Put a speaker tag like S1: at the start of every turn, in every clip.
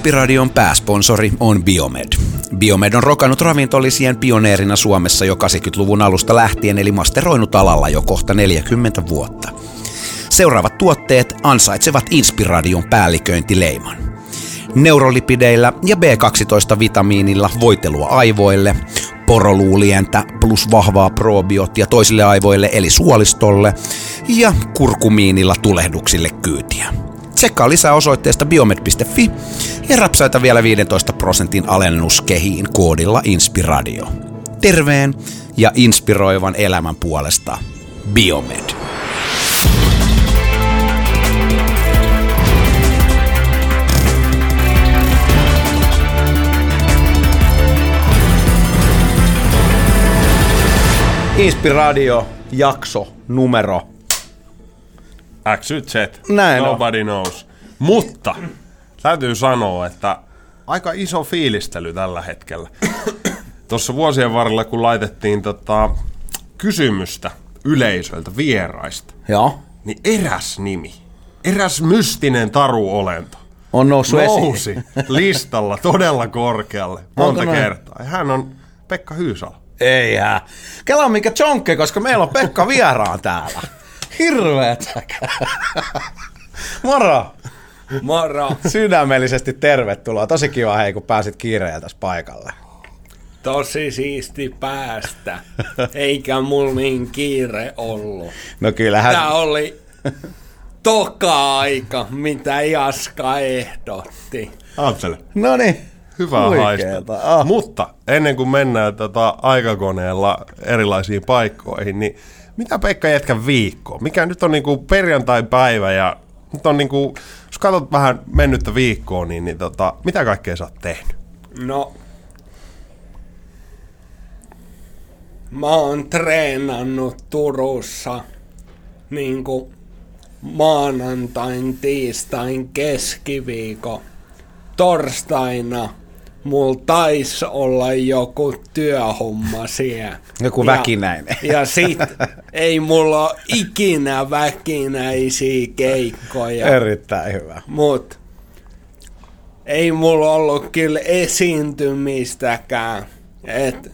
S1: Inspiradion pääsponsori on Biomed. Biomed on rokannut ravintolisien pioneerina Suomessa jo 80-luvun alusta lähtien, eli masteroinut alalla jo kohta 40 vuotta. Seuraavat tuotteet ansaitsevat Inspiradion päälliköintileiman. Neurolipideillä ja B12-vitamiinilla voitelua aivoille, poroluulientä plus vahvaa probioottia toisille aivoille eli suolistolle ja kurkumiinilla tulehduksille kyytiä. Tsekkaa lisää osoitteesta biomed.fi ja rapsaita vielä 15 prosentin alennuskehiin koodilla Inspiradio. Terveen ja inspiroivan elämän puolesta Biomed. Inspiradio jakso numero
S2: XYZ.
S1: Näin on.
S2: Nobody knows. Mutta täytyy sanoa, että aika iso fiilistely tällä hetkellä. Tuossa vuosien varrella, kun laitettiin tota, kysymystä yleisöltä vieraista,
S1: Joo.
S2: niin eräs nimi, eräs mystinen taruolento
S1: On noussut esiin.
S2: nousi listalla todella korkealle monta
S1: Onko
S2: kertaa. Ja hän on Pekka Hyysala.
S1: Ei jää. Kela on mikä chonkke, koska meillä on Pekka vieraan täällä. Hirveet Moro!
S3: Moro.
S1: Sydämellisesti tervetuloa. Tosi kiva hei, kun pääsit kiireellä tässä paikalle.
S3: Tosi siisti päästä. Eikä mulla niin kiire ollut.
S1: No kyllähän...
S3: Tää oli toka aika, mitä Jaska ehdotti.
S2: Aattele.
S1: No niin.
S2: Hyvää haista.
S1: Ah.
S2: Mutta ennen kuin mennään tota aikakoneella erilaisiin paikkoihin, niin mitä Pekka jätkä viikko? Mikä nyt on niinku perjantai-päivä ja nyt on niinku, jos katsot vähän mennyttä viikkoa, niin, niin tota, mitä kaikkea sä oot tehnyt?
S3: No, mä oon treenannut Turussa niinku maanantain, tiistain, keskiviikon. Torstaina mulla taisi olla joku työhomma siellä.
S1: Joku väkinäinen.
S3: Ja sit ei mulla ole ikinä väkinäisiä keikkoja.
S1: Erittäin hyvä.
S3: Mut ei mulla ollut kyllä esiintymistäkään. Et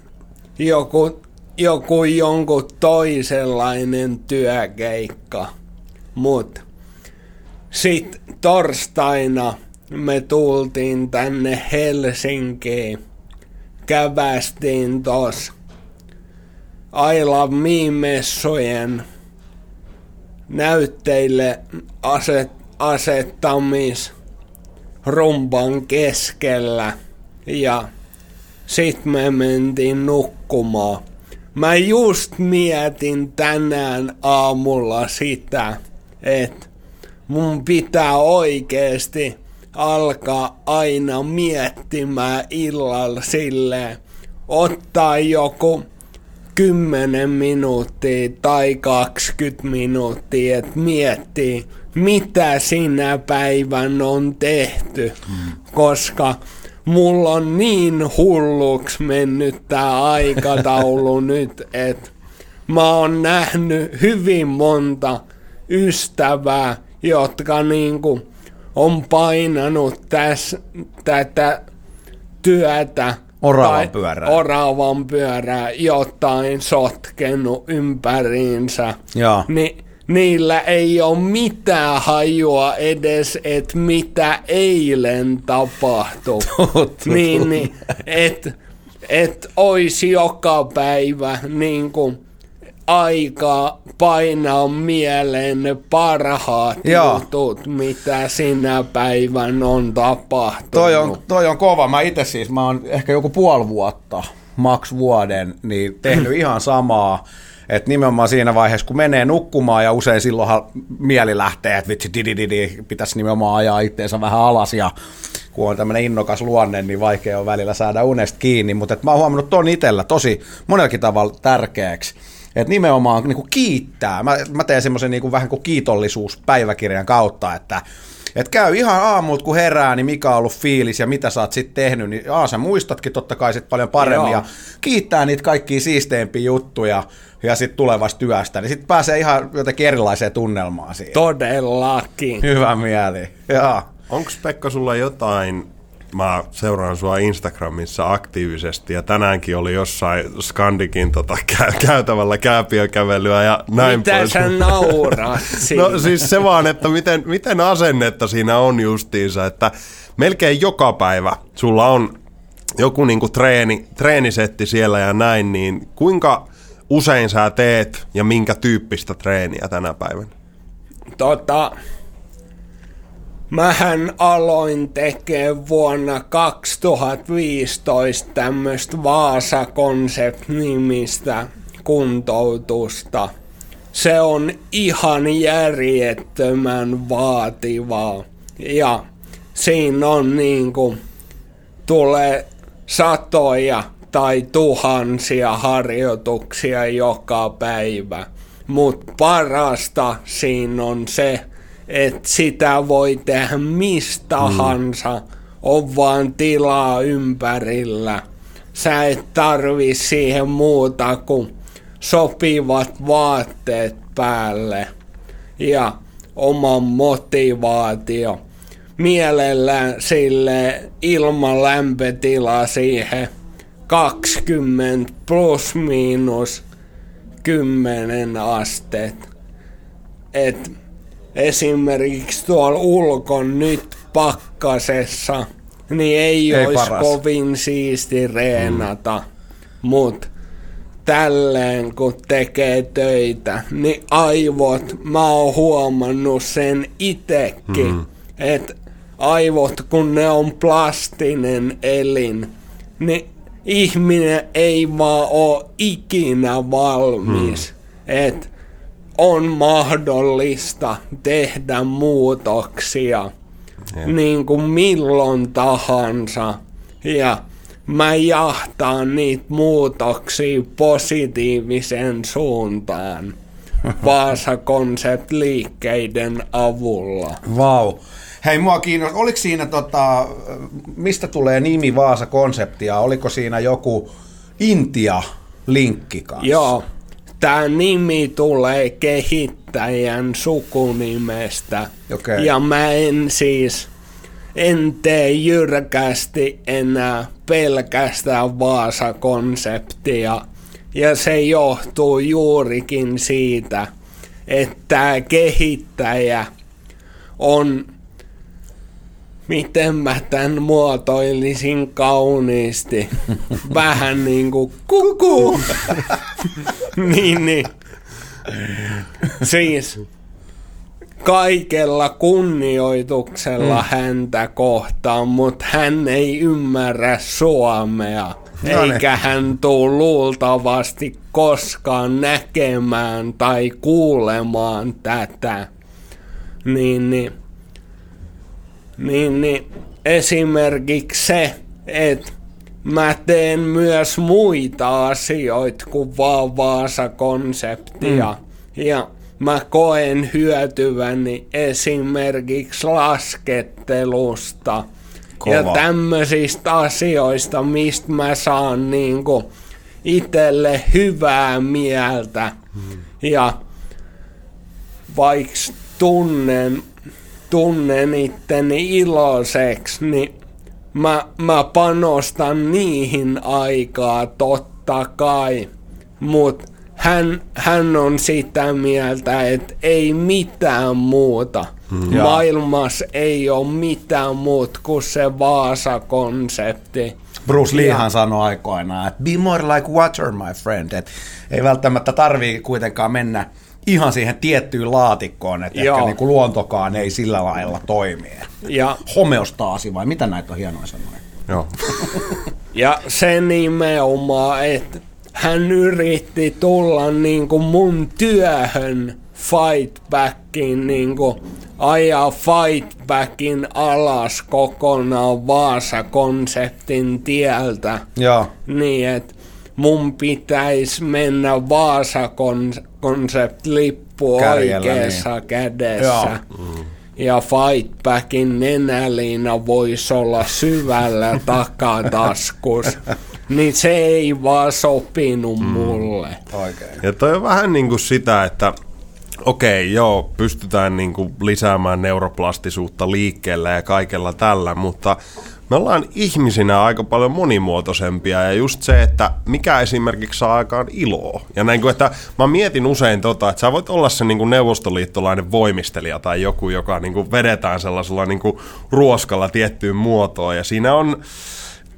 S3: joku, joku jonkun toisenlainen työkeikka. Mut sit torstaina me tultiin tänne Helsinkiin. Kävästiin tos I Love Me-messujen näytteille aset, asettamis rumban keskellä ja sit me mentiin nukkumaan. Mä just mietin tänään aamulla sitä, että mun pitää oikeesti alkaa aina miettimään illalla silleen, ottaa joku 10 minuuttia tai 20 minuuttia, että miettii, mitä sinä päivän on tehty, koska mulla on niin hulluksi mennyt tää aikataulu nyt, että mä oon nähnyt hyvin monta ystävää, jotka niinku on painanut täs, tätä työtä
S1: Oravan pyörää.
S3: oravan pyörää jotain sotkenut ympäriinsä.
S1: Joo.
S3: Ni, niillä ei ole mitään hajua edes, että mitä eilen tapahtui.
S1: Totta.
S3: niin, niin että et olisi joka päivä niin kuin aikaa painaa mieleen ne parhaat
S1: Joo.
S3: jutut, mitä sinä päivän on tapahtunut.
S1: Toi on, toi on kova. Mä itse siis, mä oon ehkä joku puoli vuotta, maks vuoden, niin tehnyt ihan samaa. Että nimenomaan siinä vaiheessa, kun menee nukkumaan ja usein silloinhan mieli lähtee, että vitsi, didididi, pitäisi nimenomaan ajaa itteensä vähän alas ja kun on tämmöinen innokas luonne, niin vaikea on välillä saada unesta kiinni, mutta et mä oon huomannut ton itsellä tosi monellakin tavalla tärkeäksi. Että nimenomaan niin kuin kiittää. Mä, mä teen semmoisen niin kuin vähän kuin kiitollisuuspäiväkirjan kautta, että et käy ihan aamut, kun herää, niin mikä on ollut fiilis ja mitä sä oot sitten tehnyt, niin aa, sä muistatkin totta kai sit paljon paremmin
S3: Joo.
S1: ja kiittää niitä kaikkia siisteimpiä juttuja ja sitten tulevasta työstä, niin sitten pääsee ihan jotenkin erilaiseen tunnelmaan siihen.
S3: Todellakin.
S1: Hyvä mieli, joo.
S2: Onko Pekka sulla jotain mä seuraan sua Instagramissa aktiivisesti ja tänäänkin oli jossain Skandikin tota, kä- käytävällä kääpiökävelyä ja näin
S3: Mitä
S2: pois.
S3: sä naurat?
S2: No siis se vaan, että miten, miten asennetta siinä on justiinsa, että melkein joka päivä sulla on joku niinku treeni, treenisetti siellä ja näin, niin kuinka usein sä teet ja minkä tyyppistä treeniä tänä päivänä?
S3: Tota, mähän aloin tekee vuonna 2015 tämmöistä Vaasa Concept-nimistä kuntoutusta. Se on ihan järjettömän vaativaa. Ja siinä on niinku, tulee satoja tai tuhansia harjoituksia joka päivä. Mutta parasta siinä on se, että sitä voi tehdä mistä tahansa, on vaan tilaa ympärillä. Sä et tarvi siihen muuta kuin sopivat vaatteet päälle ja oma motivaatio. Mielellään sille ilmalämpötila siihen 20 plus miinus 10 astetta. Et esimerkiksi tuolla ulkon nyt pakkasessa, niin ei,
S1: Ei
S3: olisi
S1: paras.
S3: kovin siisti reenata. Mm. Mut tälleen kun tekee töitä, niin aivot, mä oon huomannut sen itekin, mm. että aivot kun ne on plastinen elin, niin ihminen ei vaan oo ikinä valmis. Mm. Et on mahdollista tehdä muutoksia
S2: Jep.
S3: niin kuin milloin tahansa. Ja mä jahtaan niitä muutoksia positiivisen suuntaan. Vaasa Concept liikkeiden avulla.
S1: Vau. Hei, mua kiinnostaa, oliko siinä, tota, mistä tulee nimi Vaasa-konseptia? Oliko siinä joku Intia-linkki kanssa?
S3: Joo, tämä nimi tulee kehittäjän sukunimestä.
S1: Okei.
S3: Ja mä en siis, en tee jyrkästi enää pelkästään Vaasa-konseptia. Ja se johtuu juurikin siitä, että kehittäjä on, miten mä tämän muotoilisin kauniisti, vähän niin kuin kuku. niin, niin. Siis kaikella kunnioituksella mm. häntä kohtaan, mutta hän ei ymmärrä suomea.
S1: No niin.
S3: Eikä hän tuu luultavasti koskaan näkemään tai kuulemaan tätä. Niin, niin, niin, niin esimerkiksi se, että mä teen myös muita asioita kuin vaan Vaasa-konseptia. Mm. Ja mä koen hyötyväni esimerkiksi laskettelusta
S1: Kova.
S3: ja tämmöisistä asioista, mistä mä saan niinku itselle hyvää mieltä. Mm. Ja vaikka tunnen, tunnen itteni iloiseksi, niin mä, mä panostan niihin aikaa totta kai, mutta hän, hän on sitä mieltä, että ei mitään muuta. Hmm. Maailmassa ei ole mitään muuta kuin se Vaasa-konsepti.
S1: Bruce Leehan sanoi aikoinaan, että be more like water, my friend. Et ei välttämättä tarvii kuitenkaan mennä ihan siihen tiettyyn laatikkoon, että ehkä
S3: Joo.
S1: niin kuin luontokaan ei sillä lailla toimi.
S3: Ja,
S1: Homeostaasi vai mitä näitä on hienoja sanoja?
S2: Joo.
S3: ja se nimenomaan, että hän yritti tulla niin kuin mun työhön fightbackin, niin kuin ajaa fightbackin alas kokonaan Vaasa-konseptin tieltä.
S1: Joo.
S3: Niin, että mun pitäisi mennä Vaasa-konsept-lippu
S1: Kärjellä,
S3: oikeassa
S1: niin.
S3: kädessä.
S1: Joo.
S3: Ja Fightbackin nenäliina voisi olla syvällä takataskus. niin se ei vaan sopinut mulle.
S1: Oikein.
S2: Ja toi on vähän niin kuin sitä, että okei, joo, pystytään niin kuin lisäämään neuroplastisuutta liikkeellä ja kaikella tällä, mutta me ollaan ihmisinä aika paljon monimuotoisempia ja just se, että mikä esimerkiksi saa aikaan iloa. Ja näin kuin, että mä mietin usein tota, että sä voit olla se niin kuin neuvostoliittolainen voimistelija tai joku, joka niin kuin vedetään sellaisella niin kuin ruoskalla tiettyyn muotoon ja siinä on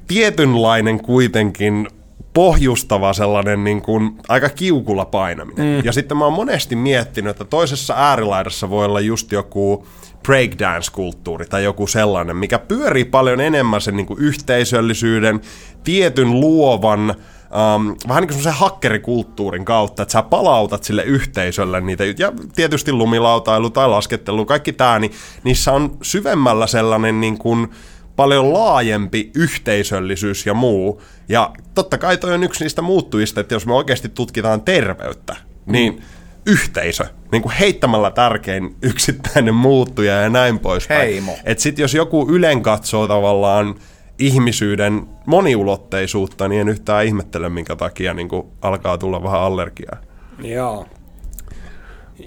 S2: tietynlainen kuitenkin pohjustava sellainen niin kuin aika kiukulla painaminen. Mm. Ja sitten mä oon monesti miettinyt, että toisessa äärilaidassa voi olla just joku breakdance-kulttuuri tai joku sellainen, mikä pyörii paljon enemmän sen niin kuin yhteisöllisyyden, tietyn luovan, um, vähän niin kuin semmoisen hakkerikulttuurin kautta, että sä palautat sille yhteisölle niitä, ja tietysti lumilautailu tai laskettelu, kaikki tämä, niin niissä on syvemmällä sellainen niin kuin, paljon laajempi yhteisöllisyys ja muu. Ja totta kai toi on yksi niistä muuttujista, että jos me oikeasti tutkitaan terveyttä, niin mm. Yhteisö, niin kuin heittämällä tärkein yksittäinen muuttuja ja näin poispäin.
S1: Heimo.
S2: Että sit jos joku ylen katsoo tavallaan ihmisyyden moniulotteisuutta, niin en yhtään ihmettele, minkä takia niin kuin alkaa tulla vähän allergiaa.
S3: Joo.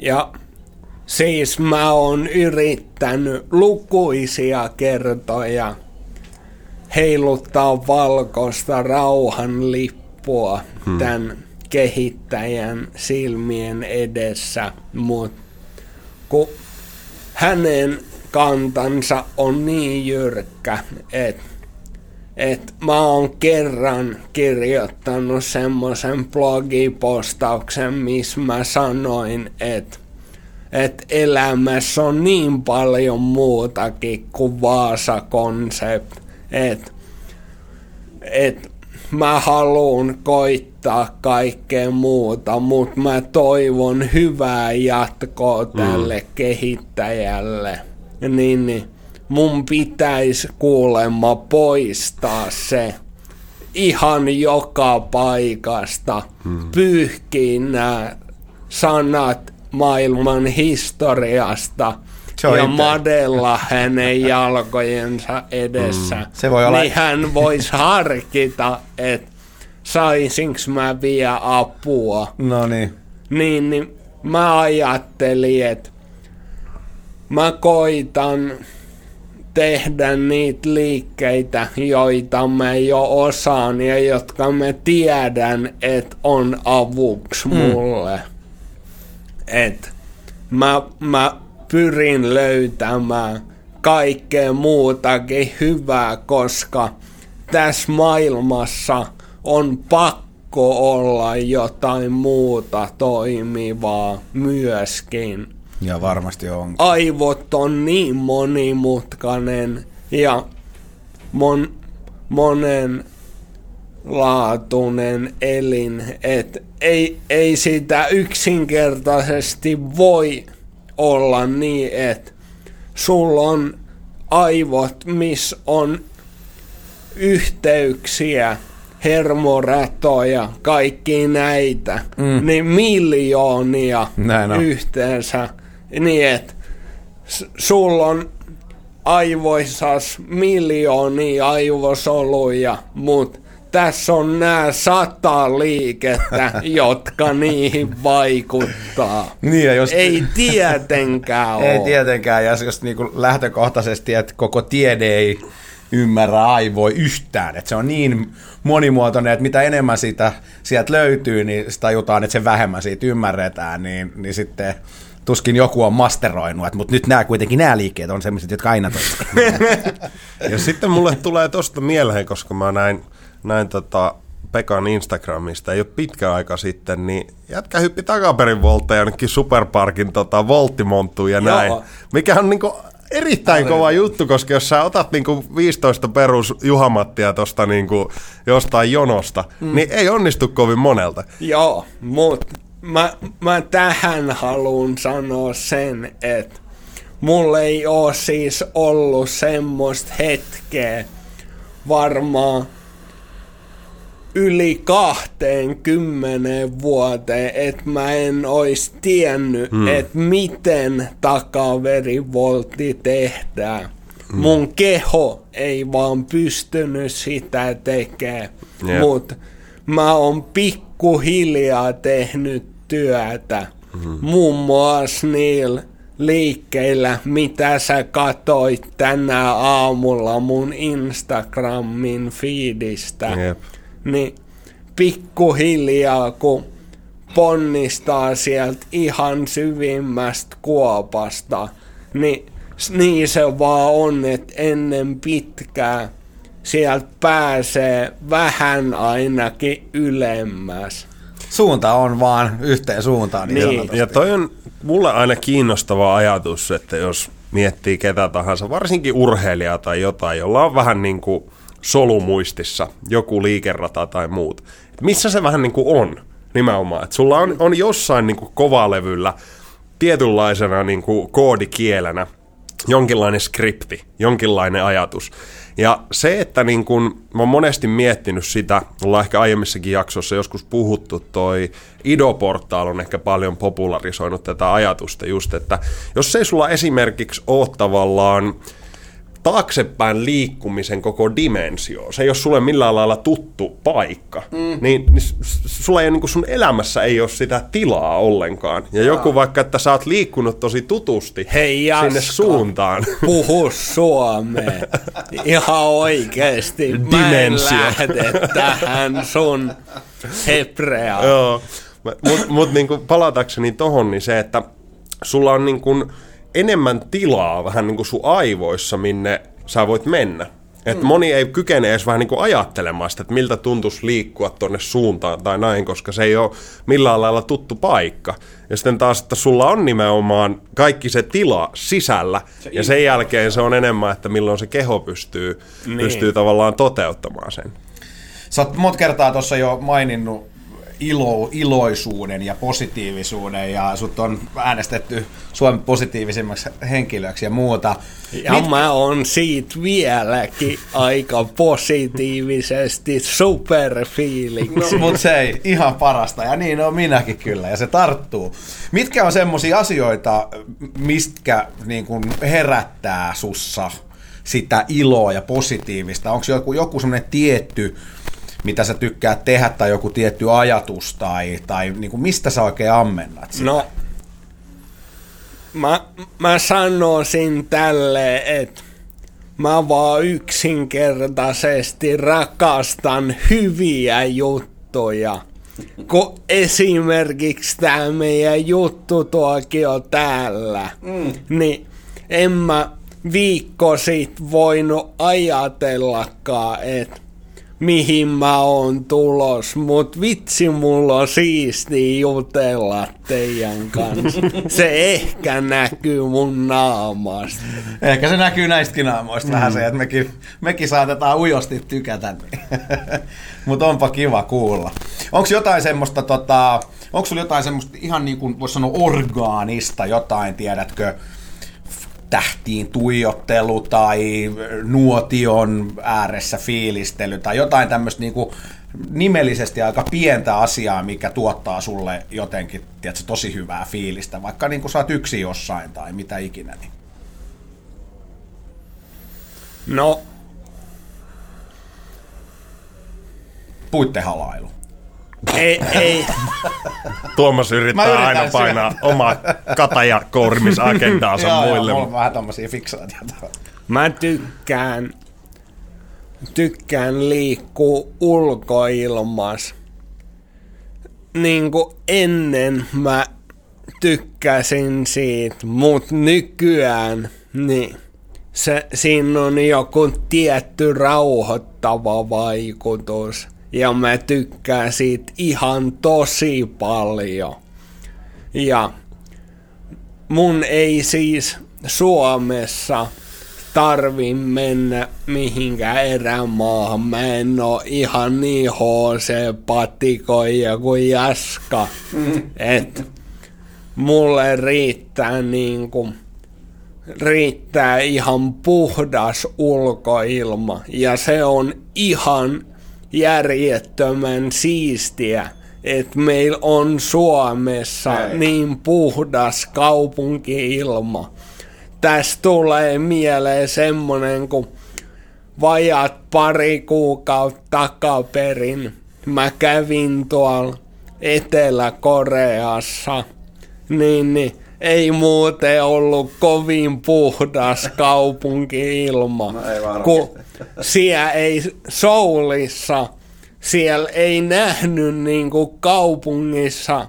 S3: Ja siis mä oon yrittänyt lukuisia kertoja heiluttaa valkoista rauhan lippua hmm. tämän kehittäjän silmien edessä, mutta kun hänen kantansa on niin jyrkkä, että et mä oon kerran kirjoittanut semmoisen blogipostauksen, missä mä sanoin, että et elämässä on niin paljon muutakin kuin Vaasa-konsept, että et mä haluan koittaa kaikkea muuta, mutta mä toivon hyvää jatkoa tälle mm. kehittäjälle. Niin, niin mun pitäisi kuulemma poistaa se ihan joka paikasta, hmm. pyyhkii nämä sanat maailman historiasta ja ite. madella hänen jalkojensa edessä. Hmm. Se voi olla... Niin hän voisi harkita, että saisinko mä vielä apua.
S1: No niin.
S3: Niin, niin mä ajattelin, että mä koitan tehdä niitä liikkeitä, joita mä jo osaan ja jotka mä tiedän, että on avuksi mm. mulle. Et mä, mä pyrin löytämään kaikkea muutakin hyvää, koska tässä maailmassa on pakko olla jotain muuta toimivaa myöskin.
S1: Ja varmasti on.
S3: Aivot on niin monimutkainen ja mon, monen laatuinen elin, että ei, ei sitä yksinkertaisesti voi olla niin, että sulla on aivot, missä on yhteyksiä, hermoratoja, kaikki näitä, mm. niin miljoonia Näin on. yhteensä niin, että sulla on aivoissas miljoonia aivosoluja, mutta tässä on nämä sata liikettä, jotka niihin vaikuttaa.
S1: Niin, ja jos...
S3: Ei tietenkään ole.
S1: Ei tietenkään, ja jos niin lähtökohtaisesti, että koko tiede ei ymmärrä aivoi yhtään. Että se on niin monimuotoinen, että mitä enemmän siitä sieltä löytyy, niin sitä tajutaan, että se vähemmän siitä ymmärretään, niin, niin sitten tuskin joku on masteroinut, mutta nyt nämä kuitenkin nämä liikkeet on sellaiset, jotka aina toimivat.
S2: ja sitten mulle tulee tosta mieleen, koska mä näin, näin tota Pekan Instagramista ei ole pitkä aika sitten, niin jätkä hyppi takaperin voltteja jonnekin Superparkin tota, volttimonttuun ja näin. Joo. Mikä on niinku erittäin kova juttu, koska jos sä otat niinku 15 perus Juhamattia tosta niinku jostain jonosta, mm. niin ei onnistu kovin monelta.
S3: Joo, mutta mä, mä tähän haluan sanoa sen, että mulla ei oo siis ollut semmoista hetkeä varmaan yli kymmenen vuoteen, että mä en olisi tiennyt, hmm. että miten takaverivoltti tehdään. Hmm. Mun keho ei vaan pystynyt sitä tekemään, yeah. mutta mä oon pikkuhiljaa tehnyt työtä. Mm-hmm. Muun muassa niillä liikkeellä, mitä sä katoit tänä aamulla mun Instagramin feedistä.
S2: Jep.
S3: Niin pikkuhiljaa, kun ponnistaa sieltä ihan syvimmästä kuopasta, niin niin se vaan on, että ennen pitkää sieltä pääsee vähän ainakin ylemmäs.
S1: Suunta on vaan yhteen suuntaan. Niin,
S3: Niin.
S2: Ja toi on mulle aina kiinnostava ajatus, että jos miettii ketä tahansa, varsinkin urheilijaa tai jotain, jolla on vähän niin kuin solumuistissa joku liikerata tai muut. Et missä se vähän niin kuin on nimenomaan. Että sulla on, on jossain niin kuin kovalevyllä tietynlaisena niin kuin koodikielenä jonkinlainen skripti, jonkinlainen ajatus. Ja se, että niin kun, mä oon monesti miettinyt sitä, ollaan ehkä aiemmissakin jaksoissa joskus puhuttu, toi Ido-portaal on ehkä paljon popularisoinut tätä ajatusta just, että jos ei sulla esimerkiksi ole tavallaan taaksepäin liikkumisen koko dimensio. Se ei ole sulle millään lailla tuttu paikka. Mm. Niin, niin sulla ei niin kuin sun elämässä ei ole sitä tilaa ollenkaan. Ja joku vaikka, että sä oot liikkunut tosi tutusti
S3: Hei Jaska,
S2: sinne suuntaan.
S3: puhu suomea. Ihan oikeesti. Mä en
S2: Dimensio.
S3: tähän sun hebreaan.
S2: Joo, mutta mut niinku palatakseni tohon, niin se, että sulla on niinku enemmän tilaa vähän niinku sun aivoissa, minne sä voit mennä. Et mm. moni ei kykene edes vähän niinku ajattelemaan sitä, että miltä tuntuisi liikkua tonne suuntaan tai näin, koska se ei ole millään lailla tuttu paikka. Ja sitten taas, että sulla on nimenomaan kaikki se tila sisällä, se ja sen jälkeen se on enemmän, että milloin se keho pystyy, niin. pystyy tavallaan toteuttamaan sen.
S1: Sä oot monta kertaa tuossa jo maininnut ilo, iloisuuden ja positiivisuuden ja sut on äänestetty Suomen positiivisimmaksi henkilöksi ja muuta.
S3: Ja Mit... mä oon siitä vieläkin aika positiivisesti superfiiliksi.
S1: No, mutta se ei ihan parasta, ja niin on minäkin kyllä, ja se tarttuu. Mitkä on semmoisia asioita, mistä niin kun herättää sussa sitä iloa ja positiivista? Onko joku, joku semmoinen tietty, mitä sä tykkäät tehdä, tai joku tietty ajatus, tai, tai niin kuin mistä sä oikein ammennat sitä?
S3: No, mä, mä sanoisin tälle, että mä vaan yksinkertaisesti rakastan hyviä juttuja. Kun esimerkiksi tämä meidän juttu tuokio täällä, mm. niin en mä viikko sit voinut ajatellakaan, että mihin mä oon tulos, mut vitsi mulla on siisti jutella teidän kanssa. Se ehkä näkyy mun naamasta.
S1: Ehkä se näkyy näistäkin naamoista mm. vähän se, että mekin, mekin saatetaan ujosti tykätä. Mutta onpa kiva kuulla. Onko jotain semmoista, tota, onko sulla jotain semmoista ihan niin kuin voisi sanoa orgaanista, jotain, tiedätkö, tähtiin tuijottelu tai nuotion ääressä fiilistely tai jotain tämmöistä niin kuin nimellisesti aika pientä asiaa, mikä tuottaa sulle jotenkin tiedätkö, tosi hyvää fiilistä, vaikka niin kuin sä oot yksi jossain tai mitä ikinä. Niin.
S3: No,
S1: Puittehalailu.
S3: Ei, ei.
S2: Tuomas yrittää
S1: yritän
S2: aina
S1: syöttää.
S2: painaa omaa katajakourimisagendaansa
S1: Joo,
S2: muille.
S1: joo, mulla on vähän tommosia fiksaatioita.
S3: Mä tykkään, tykkään liikkua ulkoilmas. Niin kuin ennen mä tykkäsin siitä, mut nykyään niin se, siinä on joku tietty rauhoittava vaikutus. Ja mä tykkään siitä ihan tosi paljon. Ja mun ei siis Suomessa tarvi mennä mihinkään erämaahan. Mä en oo ihan niin HC-patikoija kuin Jaska. Et mulle riittää niinku riittää ihan puhdas ulkoilma ja se on ihan järjettömän siistiä, että meillä on Suomessa
S1: Ei.
S3: niin puhdas kaupunkiilma. Tästä tulee mieleen semmonen, kun vajat pari kuukautta takaperin mä kävin tuolla Etelä-Koreassa, niin, niin ei muuten ollut kovin puhdas kaupunki-ilma.
S4: No ei varmasti.
S3: kun siellä ei Soulissa, siellä ei nähnyt niinku kaupungissa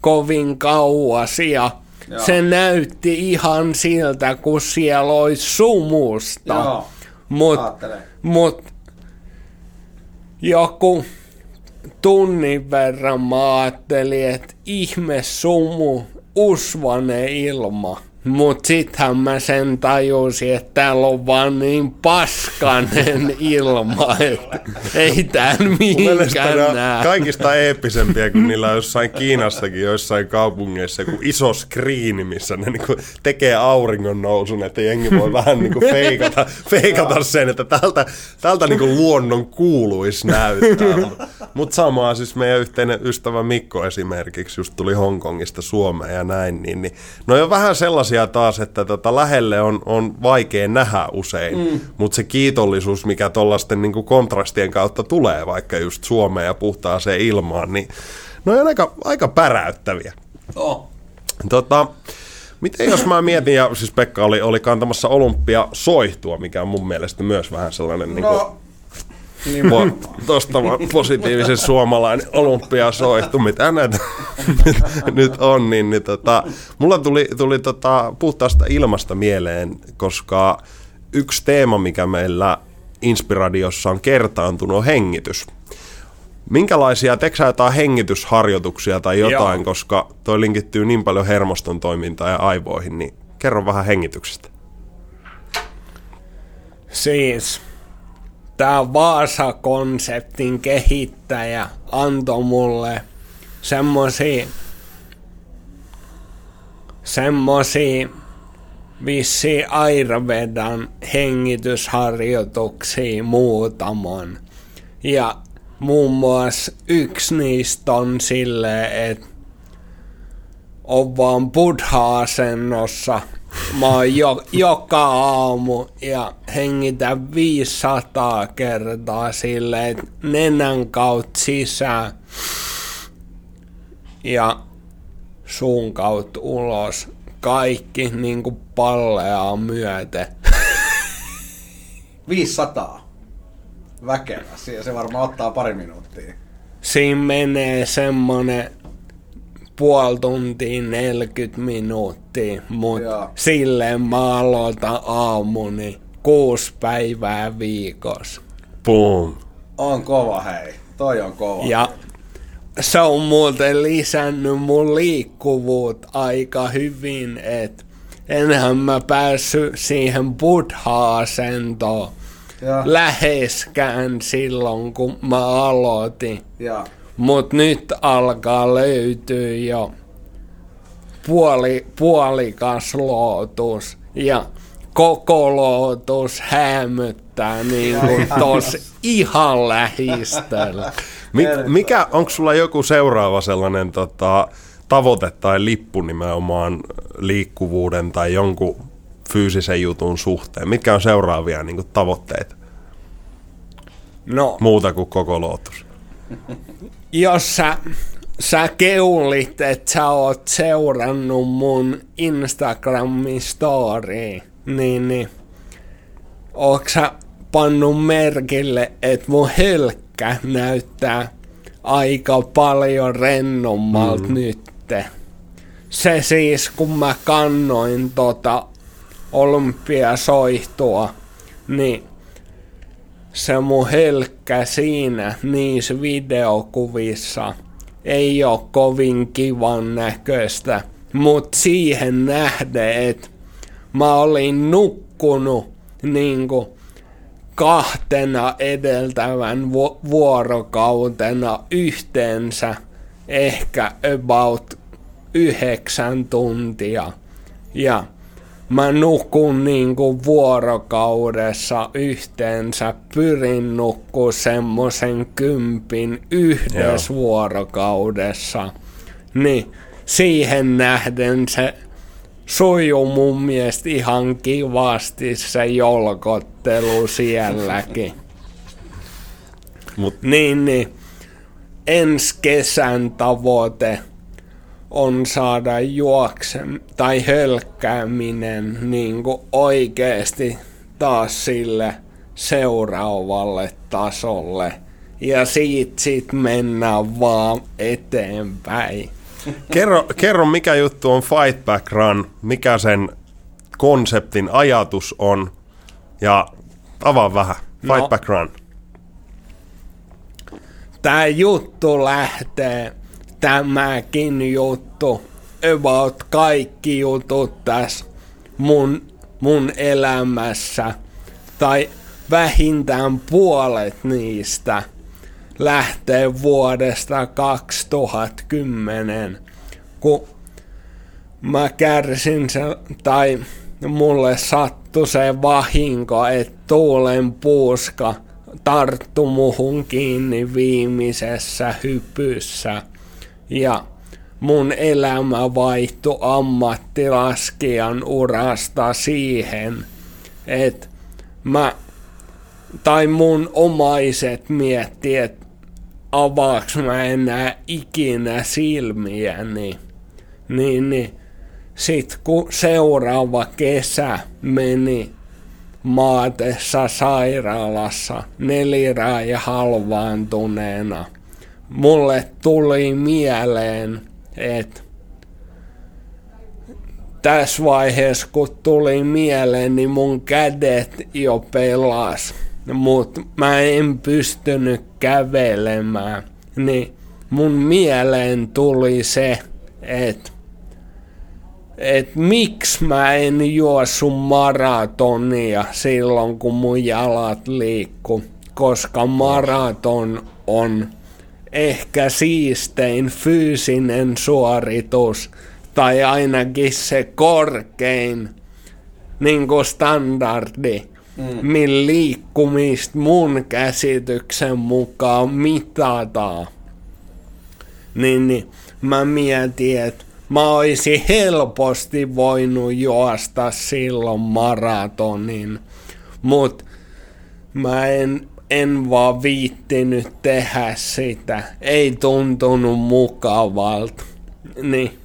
S3: kovin kauas ja
S4: Joo.
S3: se näytti ihan siltä, kun siellä olisi sumusta.
S4: Joo,
S3: Mut, mut joku tunnin verran mä ajattelin, että ihme sumu, usvane ilma. Mut sittenhän mä sen tajusin, että täällä on vaan niin paskanen ilma, että ei
S2: ne
S3: mihinkään näe.
S2: kaikista eeppisempiä, kun niillä on jossain Kiinassakin, joissain kaupungeissa, joku iso skriini, missä ne niinku tekee auringon nousun, että jengi voi vähän niinku feikata, feikata sen, että tältä, tältä niinku luonnon kuuluisi näyttää. Mutta mut samaa siis meidän yhteinen ystävä Mikko esimerkiksi, just tuli Hongkongista Suomeen ja näin, niin, niin no on vähän sellaisia taas, että tota, lähelle on, on vaikea nähdä usein, mm. mutta se kiitollisuus, mikä tuollaisten niinku kontrastien kautta tulee vaikka just Suomeen ja puhtaaseen ilmaan, niin ne on aika, aika päräyttäviä.
S4: Oh.
S2: Tota, miten jos mä mietin, ja siis Pekka oli, oli kantamassa olympia soihtua, mikä on mun mielestä myös vähän sellainen niin
S4: No,
S2: kuin, po, tosta vaan positiivisen suomalainen olympiasoihtu, mitä näitä nyt, on, niin, niin tota, mulla tuli, tuli tota, puhtaasta ilmasta mieleen, koska yksi teema, mikä meillä Inspiradiossa on kertaantunut, on hengitys. Minkälaisia, teekö sä jotain hengitysharjoituksia tai jotain,
S3: Joo.
S2: koska toi linkittyy niin paljon hermoston toimintaan ja aivoihin, niin kerro vähän hengityksestä.
S3: Siis tämä Vaasa-konseptin kehittäjä antoi mulle semmosia semmosia vissi Ayurvedan hengitysharjoituksia muutaman. Ja muun muassa yksi niistä on silleen, että on vaan buddha-asennossa. Mä oon jo, joka aamu ja hengitän 500 kertaa silleen, että nenän kautta sisään ja suun kautta ulos. Kaikki niinku palleaa myöten.
S4: 500. Väkevä. Se, se varmaan ottaa pari minuuttia.
S3: Siinä menee semmonen puoli tuntia 40 minuuttia, mutta
S4: Joo.
S3: silleen mä aloitan aamuni kuusi päivää viikossa.
S2: Boom.
S4: On kova, hei. Toi on kova.
S3: Ja se on muuten lisännyt mun liikkuvuutta aika hyvin, että enhän mä päässyt siihen buddha-asentoon
S4: Ja,
S3: läheskään silloin, kun mä aloitin.
S4: ja.
S3: Mut nyt alkaa löytyä jo puoli, puolikas lootus ja koko lootus hämöttää niin kuin tos ihan lähistöllä.
S2: Mik, mikä, onko sulla joku seuraava sellainen tota, tavoite tai lippu nimenomaan liikkuvuuden tai jonkun fyysisen jutun suhteen? Mitkä on seuraavia niin kuin, tavoitteita
S3: No,
S2: muuta kuin koko lootus?
S3: jos sä, sä keulit, että sä oot seurannut mun Instagramin story, niin, niin ootko sä pannut merkille, että mun hölkkä näyttää aika paljon rennommalta mm. nytte. Se siis, kun mä kannoin tota olympiasoihtua, niin se mun helkkä siinä niissä videokuvissa ei ole kovin kivan näköistä, mutta siihen nähden, että mä olin nukkunut niinku kahtena edeltävän vu- vuorokautena yhteensä ehkä about yhdeksän tuntia. Ja mä nukun niinku vuorokaudessa yhteensä, pyrin nukkuu semmosen kympin yhdessä vuorokaudessa. Niin siihen nähden se sujuu mun mielestä ihan kivasti se jolkottelu sielläkin.
S2: Mut,
S3: Niin, niin. Ensi kesän tavoite on saada juoksem tai hölkkääminen niin kuin oikeasti taas sille seuraavalle tasolle. Ja siitä sit mennään vaan eteenpäin.
S2: Kerro, kerro, mikä juttu on Fight Back Run, mikä sen konseptin ajatus on, ja avaa vähän. Fight no, Back Run.
S3: Tämä juttu lähtee, tämäkin juttu, about kaikki jutut tässä mun, mun elämässä, tai vähintään puolet niistä lähtee vuodesta 2010, kun mä kärsin se, tai mulle sattui se vahinko, että tuulen puuska tarttu muhun kiinni viimeisessä hypyssä. Ja mun elämä vaihtui ammattilaskijan urasta siihen, että mä tai mun omaiset miettii, että avaaks mä enää ikinä silmiäni. Niin, niin sit kun seuraava kesä meni maatessa sairaalassa neliraaja halvaantuneena, mulle tuli mieleen, että tässä vaiheessa kun tuli mieleen, niin mun kädet jo pelas, mutta mä en pystynyt kävelemään. Niin mun mieleen tuli se, että et miksi mä en juossu maratonia silloin, kun mun jalat liikku, koska maraton on ehkä siistein fyysinen suoritus, tai ainakin se korkein niin kuin standardi, mm. millä liikkumista mun käsityksen mukaan mitataan. Niin, niin mä mietin, että mä olisin helposti voinut juosta silloin maratonin, mutta mä en, en vaan viittinyt tehdä sitä. Ei tuntunut mukavalta. Niin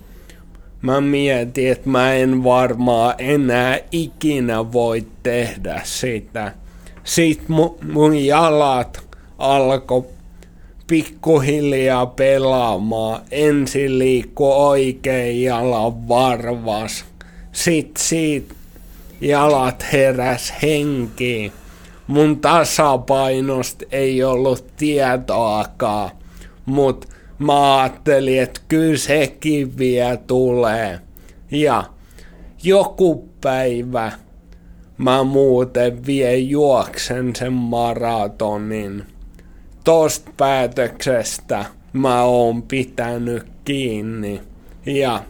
S3: mä mietin, että mä en varmaan enää ikinä voi tehdä sitä. Sitten mun jalat alkoi pikkuhiljaa pelaamaan. Ensin liikku oikein jalan varvas. Sitten siitä jalat heräs henkiin. Mun tasapainosta ei ollut tietoakaan, mutta mä ajattelin, että kyllä sekin vielä tulee. Ja joku päivä mä muuten vie juoksen sen maratonin tosta päätöksestä mä oon pitänyt kiinni. Ja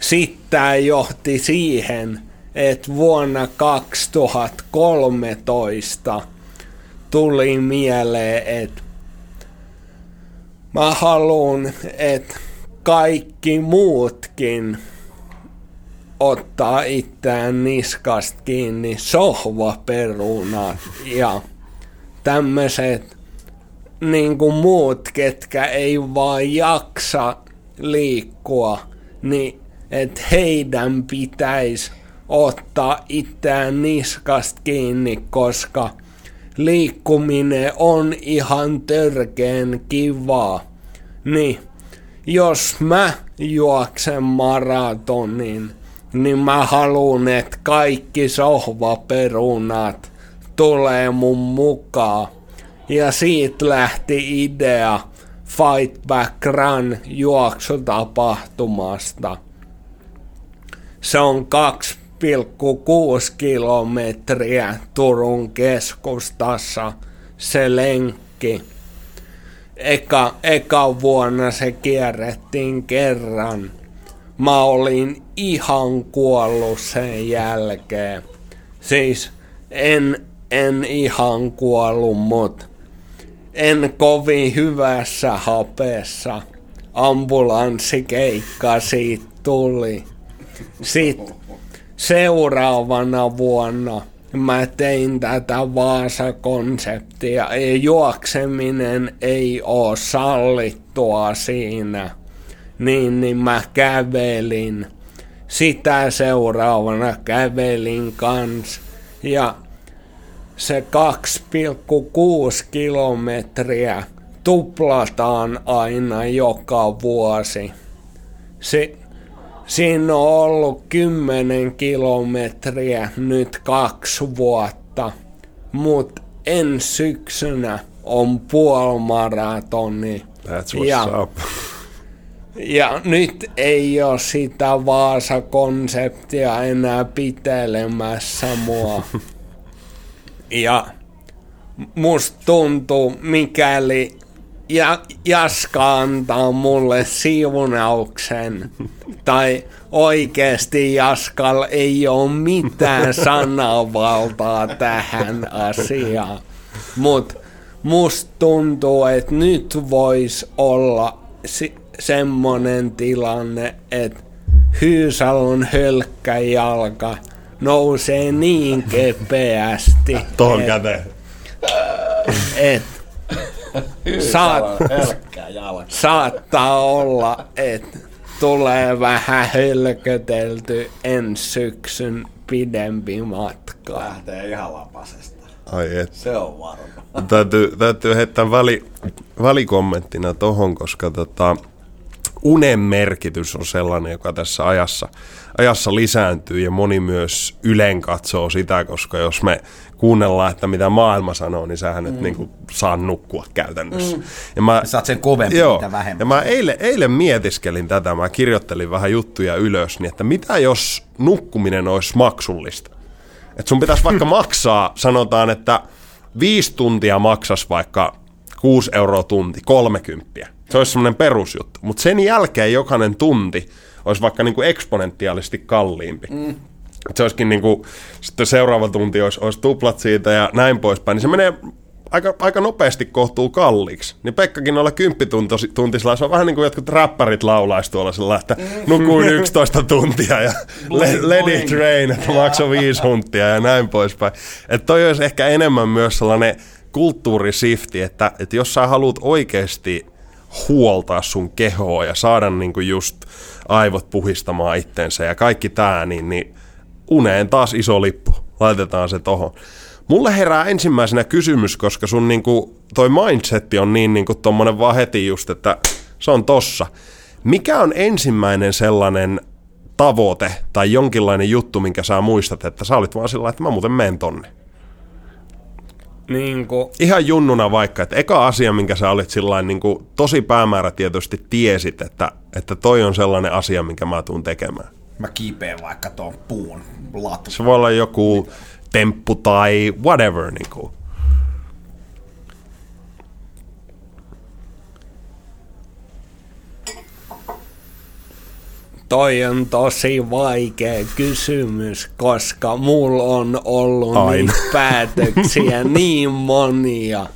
S3: sitten johti siihen, että vuonna 2013 tuli mieleen, että mä haluan, että kaikki muutkin ottaa itseään niskasta kiinni sohvaperunat ja tämmöiset niin kuin muut, ketkä ei vaan jaksa liikkua, niin että heidän pitäisi ottaa itseään niskasta kiinni, koska liikkuminen on ihan törkeen kivaa. Niin, jos mä juoksen maratonin, niin mä haluan, että kaikki sohvaperunat tulee mun mukaan. Ja siitä lähti idea Fight Back Run juoksutapahtumasta. Se on 2,6 kilometriä Turun keskustassa se lenkki. Eka, eka vuonna se kierrettiin kerran. Mä olin ihan kuollut sen jälkeen. Siis en, en ihan kuollut, mutta en kovin hyvässä hapessa. Ambulanssikeikka siitä tuli. Sitten seuraavana vuonna mä tein tätä Vaasa-konseptia. Juokseminen ei ole sallittua siinä. niin, niin mä kävelin. Sitä seuraavana kävelin kans. Ja se 2,6 kilometriä tuplataan aina joka vuosi. Si- siinä on ollut 10 kilometriä nyt kaksi vuotta, mutta ensi syksynä on puolimaratoni.
S2: That's what's
S3: Ja-
S2: up.
S3: Ja nyt ei ole sitä Vaasa-konseptia enää pitelemässä mua. Ja musta tuntuu, mikäli ja Jaska antaa mulle siunauksen, tai oikeasti Jaskal ei ole mitään sananvaltaa tähän asiaan. Mutta musta tuntuu, että nyt voisi olla si- semmonen tilanne, että Hyysalon hölkkäjalka nousee niin kepeästi,
S2: Tohon
S3: et-
S2: käteen.
S3: et saat, saattaa olla, että tulee vähän hölkötelty ensi syksyn pidempi matka.
S4: Lähtee ihan lapasesta.
S2: Ai et.
S4: Se on varma.
S2: Täytyy, täytyy heittää väli, välikommenttina tohon, koska tota, unen merkitys on sellainen, joka tässä ajassa, ajassa lisääntyy ja moni myös ylen katsoo sitä, koska jos me kuunnellaan, että mitä maailma sanoo, niin sähän nyt niinku saa nukkua käytännössä. Ja mä,
S1: Saat sen kovempi,
S2: Joo,
S1: mitä vähemmän.
S2: ja mä eilen, eilen mietiskelin tätä, mä kirjoittelin vähän juttuja ylös, niin että mitä jos nukkuminen olisi maksullista? Että sun pitäisi vaikka maksaa, sanotaan, että viisi tuntia maksas vaikka 6 euroa tunti, 30. Se olisi semmoinen perusjuttu. Mutta sen jälkeen jokainen tunti olisi vaikka niinku eksponentiaalisesti kalliimpi. Mm. Se olisikin niinku, sitten seuraava tunti olisi, olisi tuplat siitä ja näin poispäin. Niin se menee aika, aika nopeasti kohtuu kalliiksi. Niin Pekkakin noilla kymppituntisilla, se on vähän niin kuin jotkut räppärit laulaisi tuolla sillä, että nukuin 11 tuntia ja le- let it rain, että maksoi viisi huntia ja näin poispäin. Että toi olisi ehkä enemmän myös sellainen kulttuurisifti, että, että jos sä haluat oikeasti huoltaa sun kehoa ja saada niinku just aivot puhistamaan itsensä ja kaikki tää, niin, niin uneen taas iso lippu. Laitetaan se tohon. Mulle herää ensimmäisenä kysymys, koska sun niinku, toi mindsetti on niin niinku tommonen vaan heti just, että se on tossa. Mikä on ensimmäinen sellainen tavoite tai jonkinlainen juttu, minkä sä muistat, että sä olit vaan sillä että mä muuten menen tonne?
S3: Niin kuin,
S2: Ihan junnuna vaikka, että eka asia, minkä sä olit sillain niin kuin, tosi päämäärätietoisesti tiesit, että, että toi on sellainen asia, minkä mä tuun tekemään.
S1: Mä kiipeen vaikka tuon puun latu.
S2: Se voi olla joku temppu tai whatever. Niin kuin.
S3: toi on tosi vaikea kysymys, koska mulla on ollut
S2: Aina.
S3: niitä päätöksiä niin monia.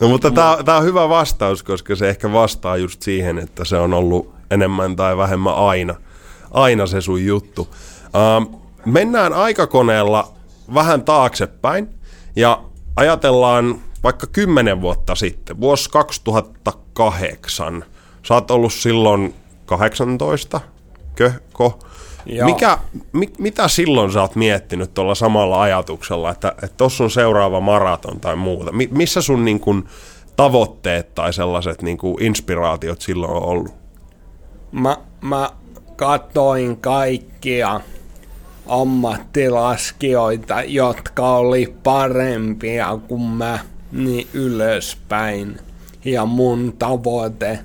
S2: No, mutta tämä on hyvä vastaus, koska se ehkä vastaa just siihen, että se on ollut enemmän tai vähemmän aina, aina se sun juttu. Ähm, mennään aikakoneella vähän taaksepäin ja ajatellaan vaikka 10 vuotta sitten, vuosi 2008. Sä oot ollut silloin 18, köhko.
S3: Joo.
S2: Mikä, mi, mitä silloin sä oot miettinyt tuolla samalla ajatuksella, että tuossa on seuraava maraton tai muuta? Mi, missä sun niin kun, tavoitteet tai sellaiset niin kun, inspiraatiot silloin on ollut?
S3: Mä, mä katoin kaikkia ammattilaskijoita, jotka oli parempia kuin mä, niin ylöspäin. Ja mun tavoite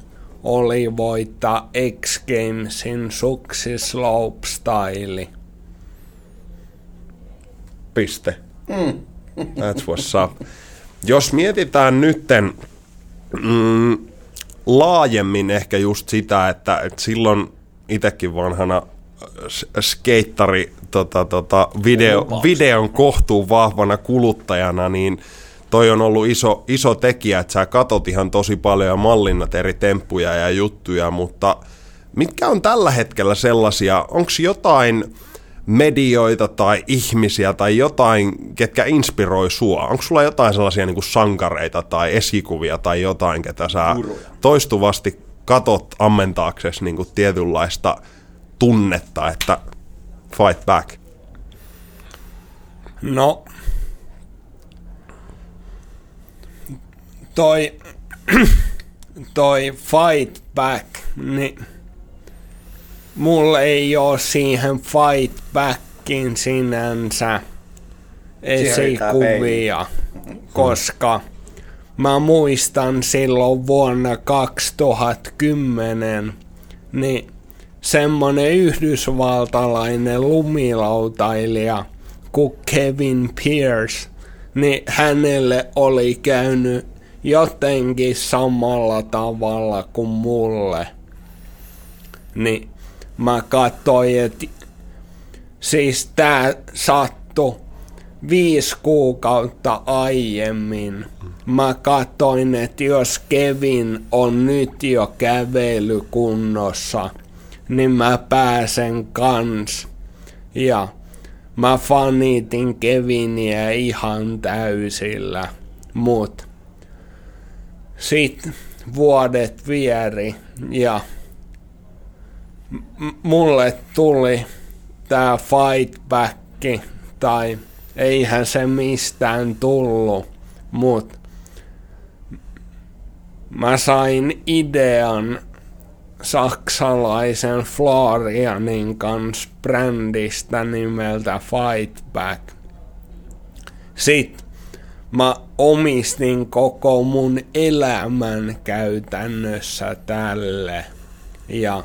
S3: oli voittaa X Gamesin suksi slopestyle.
S2: Piste. That's what's up. Jos mietitään nytten mm, laajemmin ehkä just sitä, että, että silloin itsekin vanhana skeittari tota, tota, video, videon kohtuun vahvana kuluttajana, niin toi on ollut iso, iso tekijä, että sä katot ihan tosi paljon ja mallinnat eri temppuja ja juttuja, mutta mitkä on tällä hetkellä sellaisia, onko jotain medioita tai ihmisiä tai jotain, ketkä inspiroi sua? Onko sulla jotain sellaisia niin kuin sankareita tai esikuvia tai jotain, ketä sä toistuvasti katot ammentaaksesi niin tietynlaista tunnetta, että fight back?
S3: No, toi, toi fight back, niin mulla ei oo siihen fight backin sinänsä esikuvia, koska mä muistan silloin vuonna 2010, niin semmonen yhdysvaltalainen lumilautailija kuin Kevin Pierce, niin hänelle oli käynyt jotenkin samalla tavalla kuin mulle. Niin mä katsoin, että siis tää sattui viisi kuukautta aiemmin. Mä katsoin, että jos Kevin on nyt jo kävelykunnossa, niin mä pääsen kans. Ja mä fanitin Keviniä ihan täysillä. Mut sit vuodet vieri ja mulle tuli tää fight back tai eihän se mistään tullut, mut mä sain idean saksalaisen Florianin kanssa brändistä nimeltä Fightback. Sitten mä omistin koko mun elämän käytännössä tälle ja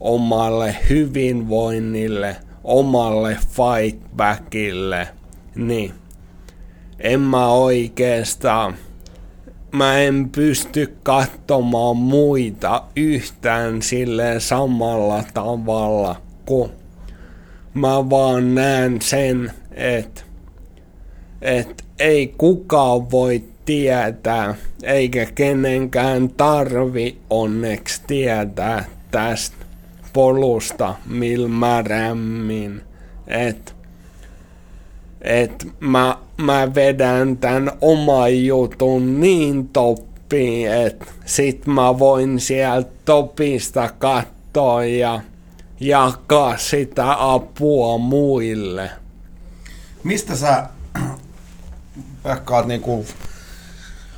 S3: omalle hyvinvoinnille, omalle fightbackille, niin. En mä oikeastaan mä en pysty katsomaan muita yhtään sille samalla tavalla, kun mä vaan näen sen, että et ei kukaan voi tietää, eikä kenenkään tarvi onneksi tietää tästä polusta millä mä rämmin. Että et mä, mä vedän tän oman jutun niin toppiin, että sit mä voin sieltä topista katsoa ja jakaa sitä apua muille.
S1: Mistä sä Pekkaat niinku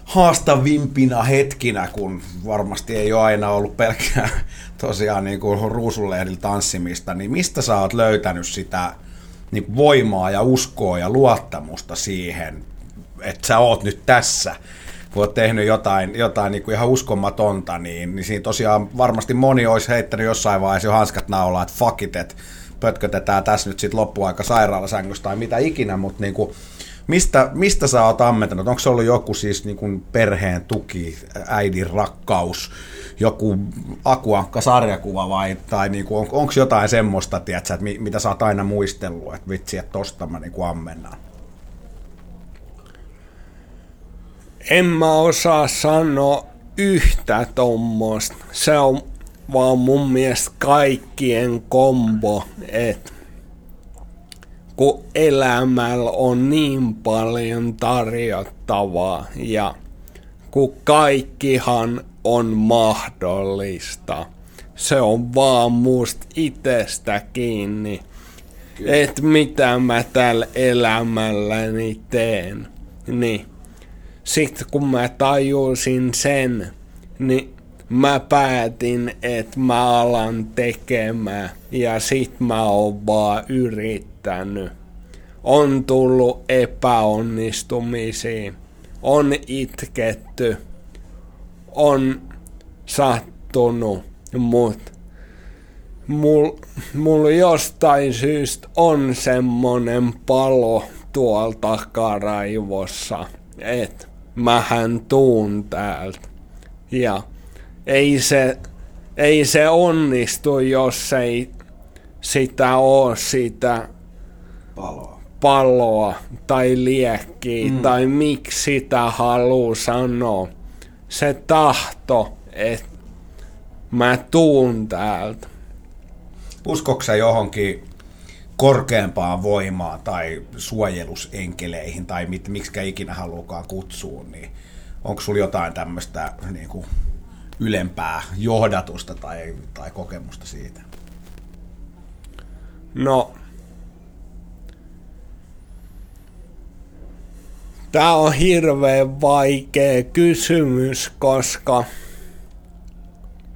S1: haastavimpina hetkinä, kun varmasti ei ole aina ollut pelkkää tosiaan niinku ruusunlehdillä tanssimista, niin mistä sä oot löytänyt sitä niin voimaa ja uskoa ja luottamusta siihen, että sä oot nyt tässä, kun oot tehnyt jotain, jotain niin kuin ihan uskomatonta, niin, niin siinä tosiaan varmasti moni olisi heittänyt jossain vaiheessa jo hanskat naulaa, että fuck it, että pötkötetään tässä nyt sitten loppuaika sairaalasängystä tai mitä ikinä, mutta niin kuin, mistä, mistä sä oot ammentanut? Onko se ollut joku siis niin kuin perheen tuki, äidin rakkaus, joku akuankka-sarjakuva vai tai niin kuin, on, onko jotain semmoista, tiedätkö, että mitä sä oot aina muistellut, että vitsi, että tosta mä niin ammennan?
S3: En mä osaa sanoa yhtä tommosta. Se on vaan mun mielestä kaikkien kombo, että kun elämällä on niin paljon tarjottavaa ja kun kaikkihan on mahdollista. Se on vaan musta itsestä kiinni, että mitä mä tällä elämälläni teen. Niin. Sitten kun mä tajusin sen, niin mä päätin, että mä alan tekemään ja sit mä oon vaan yrittänyt. On tullut epäonnistumisia, on itketty, on sattunut, mutta mul, mul jostain syystä on semmonen palo tuolla takaraivossa, että mähän tuun täältä. Ja ei se, ei se onnistu, jos ei sitä oo sitä
S1: paloa,
S3: paloa tai liekkiä mm. tai miksi sitä haluaa sanoa se tahto, että mä tuun täältä.
S1: Uskoksa johonkin korkeampaan voimaan tai suojelusenkeleihin tai mit, miksi ikinä haluukaan kutsua, niin onko sulla jotain tämmöistä niin kuin
S4: ylempää johdatusta tai, tai kokemusta siitä?
S3: No, Tämä on hirveän vaikea kysymys, koska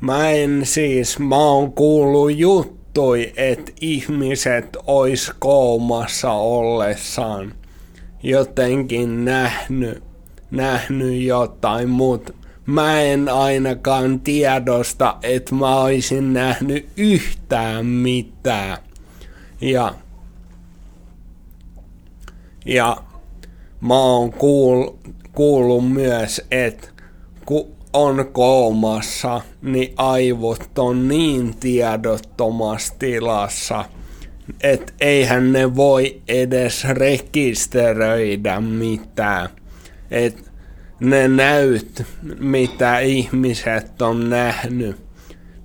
S3: mä en siis, mä oon kuullut juttui, että ihmiset ois koomassa ollessaan jotenkin nähnyt, nähnyt jotain, mutta mä en ainakaan tiedosta, että mä olisin nähnyt yhtään mitään. Ja, ja mä oon kuul, kuullut myös, että kun on koomassa, niin aivot on niin tiedottomassa tilassa, että eihän ne voi edes rekisteröidä mitään. Et ne näyt, mitä ihmiset on nähnyt,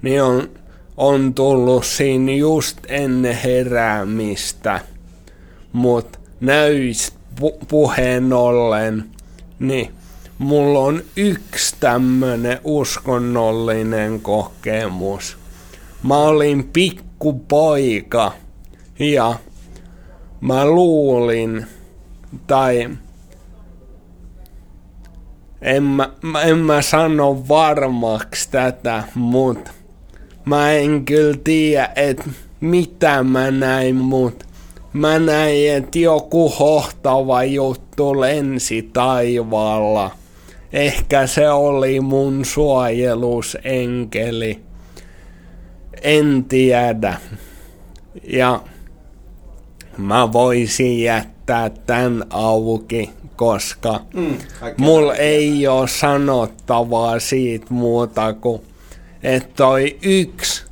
S3: niin on, on tullut siinä just ennen heräämistä. Mutta näyistä pu- puheen ollen, niin mulla on yksi tämmönen uskonnollinen kokemus. Mä olin pikkupoika ja mä luulin, tai en mä, en mä sano varmaksi tätä, mutta mä en kyllä tiedä, että mitä mä näin, mutta Mä näin, että joku hohtava juttu lensi taivaalla. Ehkä se oli mun suojelusenkeli. En tiedä. Ja mä voisin jättää tän auki, koska mm, mulla ei ole sanottavaa siitä muuta kuin, että toi yksi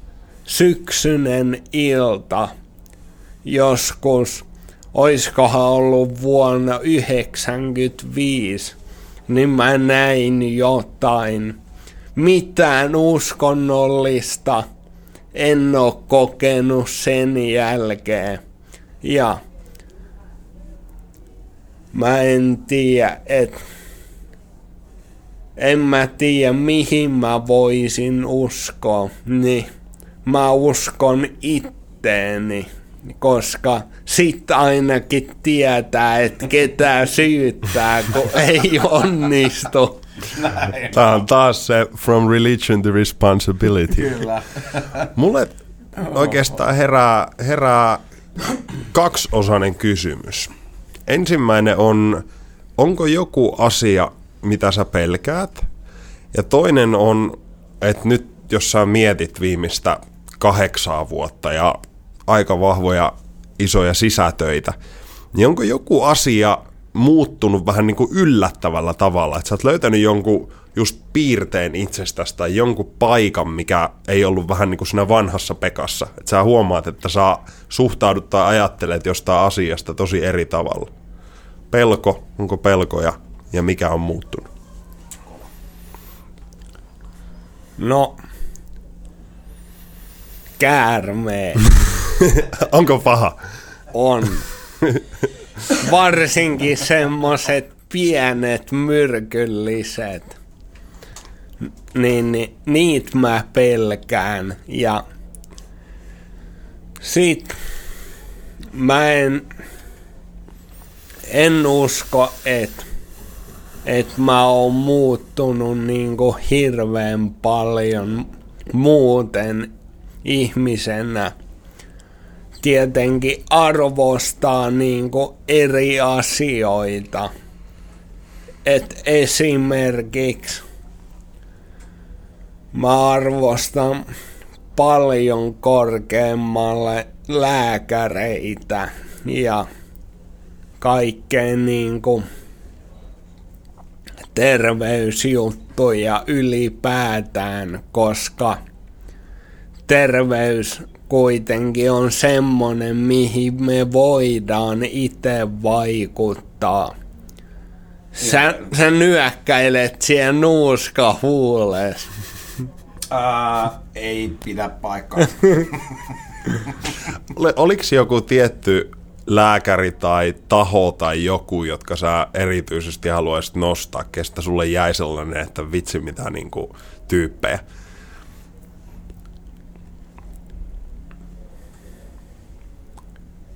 S3: syksynen ilta – joskus, oiskohan ollut vuonna 1995, niin mä näin jotain. Mitään uskonnollista en oo kokenut sen jälkeen. Ja mä en tiedä, että en mä tiedä mihin mä voisin uskoa, niin mä uskon itteeni koska sit ainakin tietää, että ketä syyttää, kun ei onnistu.
S2: Tämä on taas se from religion to responsibility.
S4: Kyllä.
S2: Mulle oikeastaan herää, herää kaksiosainen kysymys. Ensimmäinen on, onko joku asia, mitä sä pelkäät? Ja toinen on, että nyt jos sä mietit viimeistä kahdeksaa vuotta ja aika vahvoja isoja sisätöitä, niin onko joku asia muuttunut vähän niin kuin yllättävällä tavalla, että sä oot löytänyt jonkun just piirteen itsestäsi tai jonkun paikan, mikä ei ollut vähän niin kuin siinä vanhassa pekassa. Että sä huomaat, että sä suhtaudut tai ajattelet jostain asiasta tosi eri tavalla. Pelko, onko pelkoja ja mikä on muuttunut?
S3: No, käärmeen.
S2: Onko paha?
S3: On. Varsinkin semmoset pienet myrkylliset. Niin, niin niitä mä pelkään. Ja sit mä en, en usko, että et mä oon muuttunut niinku hirveän paljon muuten ihmisenä tietenkin arvostaa niin eri asioita. Et esimerkiksi mä arvostan paljon korkeammalle lääkäreitä ja kaikkea niin kuin terveysjuttuja ylipäätään, koska terveys kuitenkin on semmonen, mihin me voidaan itse vaikuttaa. Sä, sä nyökkäilet siellä nuuska huules.
S4: Uh, ei pidä paikkaa.
S2: Oliko joku tietty lääkäri tai taho tai joku, jotka sä erityisesti haluaisit nostaa, kestä sulle jäi sellainen, että vitsi mitä niin kuin, tyyppejä?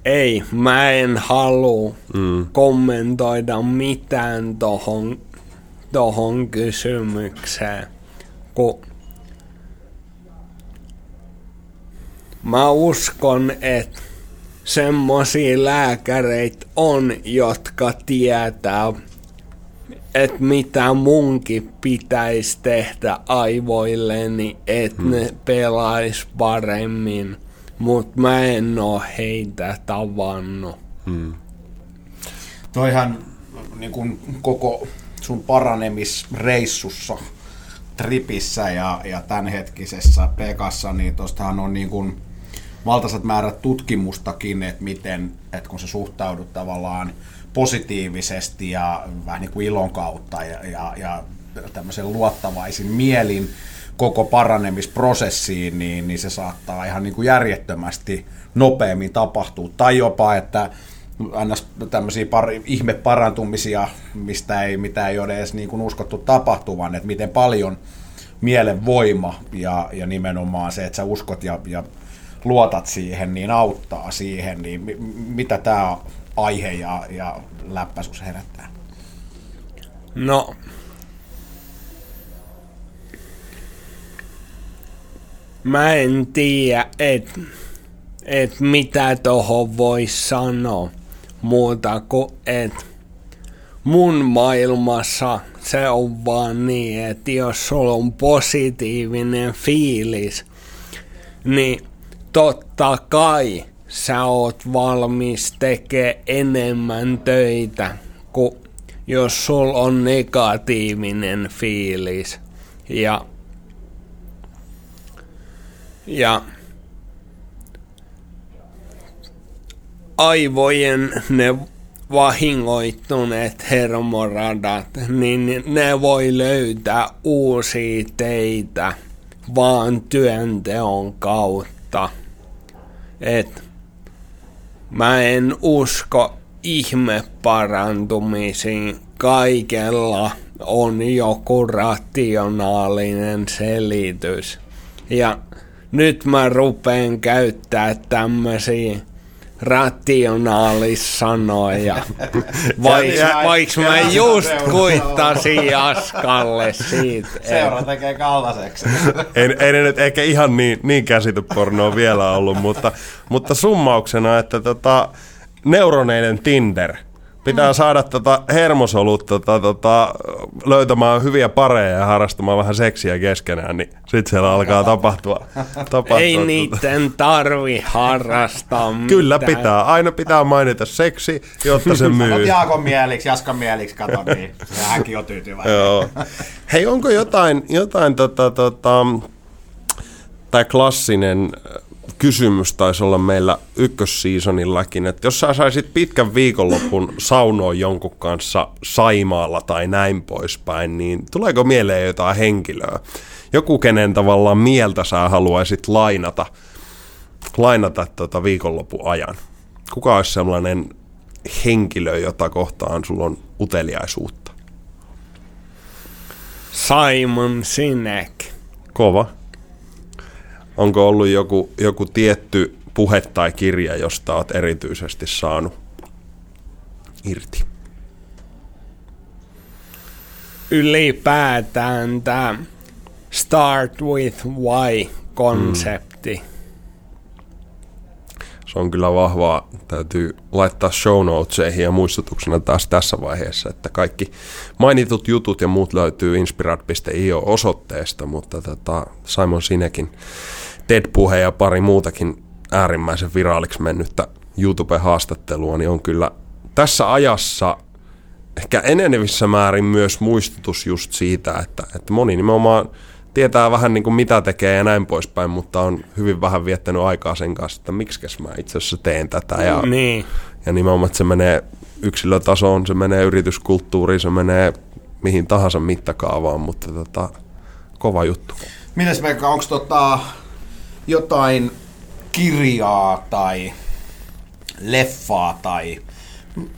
S3: Ei, mä en halua mm. kommentoida mitään tohon, tohon kysymykseen, kun mä uskon, että semmosia lääkäreitä on, jotka tietää, että mitä munkin pitäisi tehdä aivoilleni, että hmm. ne pelais paremmin, mutta mä en oo heitä tavannut. Hmm.
S1: Toihan niin kun koko sun paranemisreissussa, tripissä ja, ja tämänhetkisessä pekassa, niin tostahan on niin kun valtaisat määrät tutkimustakin, että miten, että kun sä suhtaudut tavallaan positiivisesti ja vähän niin kuin ilon kautta ja, ja, ja tämmöisen luottavaisin mielin koko paranemisprosessiin, niin, niin se saattaa ihan niin kuin järjettömästi nopeammin tapahtua. Tai jopa, että aina tämmöisiä par, ihmeparantumisia, mistä ei, mitä ei ole edes niin kuin uskottu tapahtuvan, että miten paljon mielen voima ja, ja nimenomaan se, että sä uskot ja, ja luotat siihen, niin auttaa siihen, niin mitä tämä aihe ja, ja läppäisyys herättää?
S3: No, mä en tiedä, että et mitä tuohon voi sanoa muuta kuin, että mun maailmassa se on vaan niin, että jos sulla on positiivinen fiilis, niin totta kai sä oot valmis tekemään enemmän töitä kuin jos sul on negatiivinen fiilis. Ja aivojen ne vahingoittuneet hermoradat, niin ne voi löytää uusia teitä vaan työnteon kautta et mä en usko ihme parantumisiin. Kaikella on joku rationaalinen selitys. Ja nyt mä rupeen käyttää tämmösiä rationaalissanoja. Vaikka vaik mä just kuittasin Askalle siitä.
S1: Seura tekee kaltaiseksi.
S2: ei, ei ne nyt ehkä ihan niin, niin käsitypornoa vielä ollut, mutta, mutta summauksena, että tota, neuroneiden Tinder – Pitää saada tota hermosolut tota, tota, löytämään hyviä pareja ja harrastamaan vähän seksiä keskenään, niin sit siellä alkaa tapahtua. tapahtua
S3: Ei tota. niiden tarvi harrastaa mitään.
S2: Kyllä pitää. Aina pitää mainita seksi, jotta se myy. Sanot
S1: Jaakon mieliksi, Jaskan mieliksi, kato niin. Hänkin on tyytyväinen. Joo.
S2: Hei, onko jotain, jotain tota, tota, tai klassinen kysymys taisi olla meillä ykkössiisonillakin, että jos sä saisit pitkän viikonlopun saunoa jonkun kanssa Saimaalla tai näin poispäin, niin tuleeko mieleen jotain henkilöä? Joku, kenen tavallaan mieltä sä haluaisit lainata, lainata tota viikonlopun ajan? Kuka olisi sellainen henkilö, jota kohtaan sulla on uteliaisuutta?
S3: Simon Sinek.
S2: Kova. Onko ollut joku, joku tietty puhe tai kirja, josta olet erityisesti saanut irti?
S3: Ylipäätään tämä Start with Why-konsepti. Mm.
S2: Se on kyllä vahvaa. Täytyy laittaa show notesihin ja muistutuksena taas tässä vaiheessa, että kaikki mainitut jutut ja muut löytyy inspirat.io osoitteesta, mutta tota Simon Sinekin TED-puhe ja pari muutakin äärimmäisen viraaliksi mennyttä YouTube-haastattelua, niin on kyllä tässä ajassa ehkä enenevissä määrin myös muistutus just siitä, että, että moni nimenomaan tietää vähän niin kuin mitä tekee ja näin poispäin, mutta on hyvin vähän viettänyt aikaa sen kanssa, että miksi mä itse asiassa teen tätä. Ja,
S3: niin.
S2: ja nimenomaan, että se menee yksilötasoon, se menee yrityskulttuuriin, se menee mihin tahansa mittakaavaan, mutta tota, kova juttu.
S1: Mites Veikka, onko tota, jotain kirjaa tai leffaa tai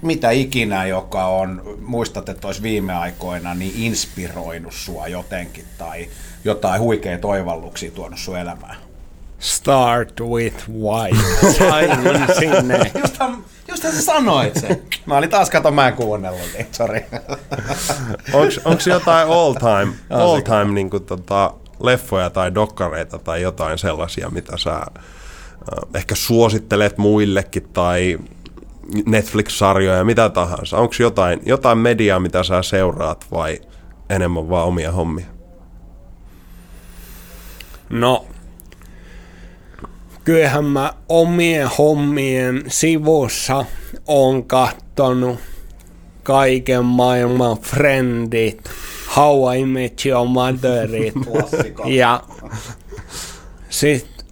S1: mitä ikinä, joka on, muistat, että olisi viime aikoina niin inspiroinut sua jotenkin tai jotain huikeita toivalluksia tuonut sun elämään?
S3: Start with white. Sain sinne.
S1: Justhan, justhan sä sanoit sen. Mä olin taas, kato, mä en kuunnellut, niin sori.
S2: Onko jotain all time, all time niin kuin, tota, leffoja tai dokkareita tai jotain sellaisia, mitä sä ehkä suosittelet muillekin tai Netflix-sarjoja, mitä tahansa. Onko jotain, jotain mediaa, mitä sä seuraat vai enemmän vaan omia hommia?
S3: No, kyllähän mä omien hommien sivussa on kattonut kaiken maailman friendit, How I Met Your Motherit ja sit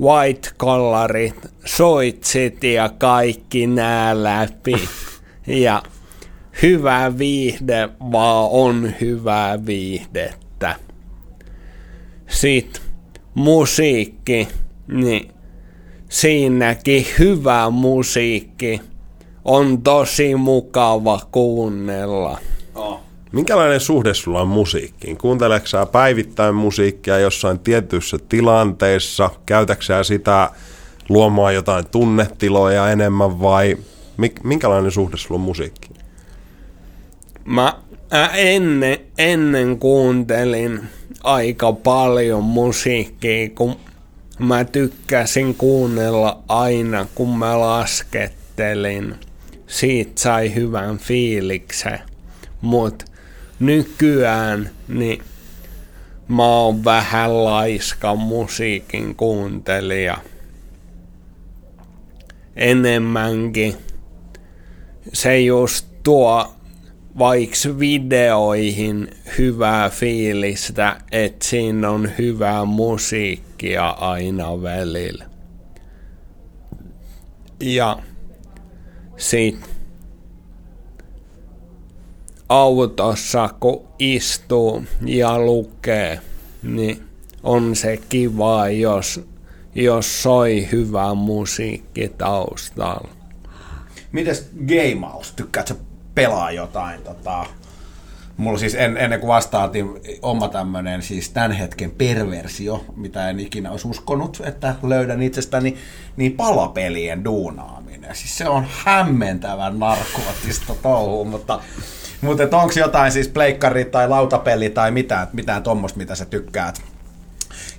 S3: white collarit, soitsit ja kaikki nää läpi. Ja hyvä viihde vaan on hyvää viihdettä. Sitten musiikki, niin siinäkin hyvä musiikki on tosi mukava kuunnella.
S2: Minkälainen suhde sulla on musiikkiin? Kuunteleeko sä päivittäin musiikkia jossain tietyissä tilanteissa? Käytäksä sitä luomaan jotain tunnetiloja enemmän vai minkälainen suhde sulla on musiikkiin?
S3: Mä ennen, ennen kuuntelin aika paljon musiikkia, kun mä tykkäsin kuunnella aina, kun mä laskettelin. Siitä sai hyvän fiiliksen. Mut nykyään niin mä oon vähän laiska musiikin kuuntelija. Enemmänkin se just tuo vaikka videoihin hyvää fiilistä, että siinä on hyvää musiikkia aina välillä. Ja sit autossa kun istuu ja lukee, niin on se kiva, jos, jos soi hyvä musiikki taustalla.
S1: Mites gamemaus? Tykkäätkö pelaa jotain. Tota, mulla siis en, ennen kuin vastaatiin oma tämmöinen siis tämän hetken perversio, mitä en ikinä olisi uskonut, että löydän itsestäni, niin palapelien duunaaminen. Siis se on hämmentävän narkootista touhua, mutta mutta onko jotain siis pleikkari tai lautapeli tai mitään, mitään tuommoista, mitä sä tykkäät?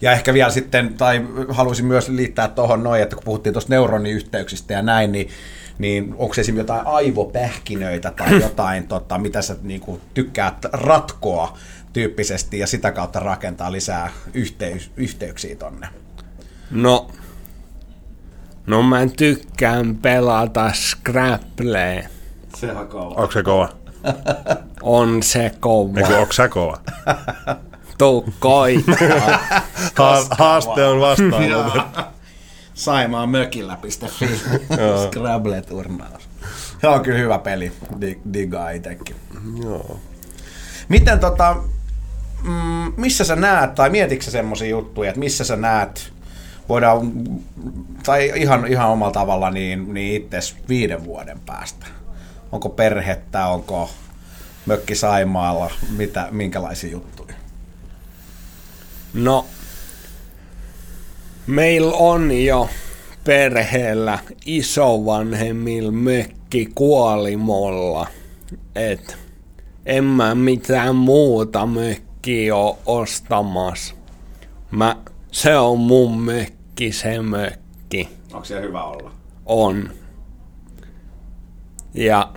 S1: Ja ehkä vielä sitten, tai haluaisin myös liittää tuohon noin, että kun puhuttiin tuosta neuroniyhteyksistä ja näin, niin niin onko esimerkiksi jotain aivopähkinöitä tai jotain, tota, mitä sä niin kuin, tykkäät ratkoa tyyppisesti ja sitä kautta rakentaa lisää yhteys, yhteyksiä tonne?
S3: No, no mä tykkään pelata Scrabblea.
S1: Se on kova.
S2: Onko se kova?
S3: On se kova.
S2: Eikö, onko se kova?
S3: Tuu koittaa.
S2: Haaste on vastaan.
S1: Saimaan mökillä.fi Scrabble-turnaus. Se on kyllä hyvä peli, diggaa itekin.
S2: Joo.
S1: Miten tota, mm, missä sä näet, tai mietitkö semmoisia juttuja, että missä sä näet, voidaan, tai ihan, ihan omalla tavalla, niin, niin itse viiden vuoden päästä? Onko perhettä, onko mökki Saimaalla, mitä, minkälaisia juttuja?
S3: No, Meillä on jo perheellä isovanhemmilla mökki kuolimolla. Et en mä mitään muuta mökkiä ole ostamassa. Mä, se on mun mökki, se mökki.
S1: Onko se hyvä olla?
S3: On. Ja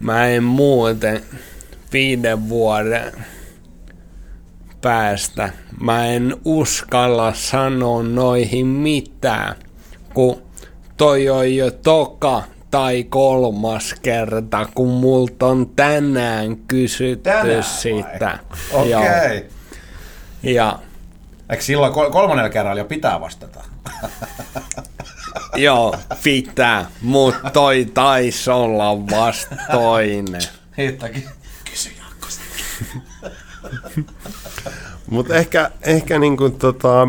S3: mä en muuten viiden vuoden päästä. Mä en uskalla sanoa noihin mitään, kun toi on jo toka tai kolmas kerta, kun multa on tänään kysytty tänään sitä.
S1: Okei. Okay.
S3: Ja
S1: Eikö silloin kol- kolmannella kerralla jo pitää vastata?
S3: Joo, pitää, mutta toi taisi olla vasta toinen.
S1: Heittäkin. Kysy Jaakko
S2: Mutta ehkä, ehkä niinku tota,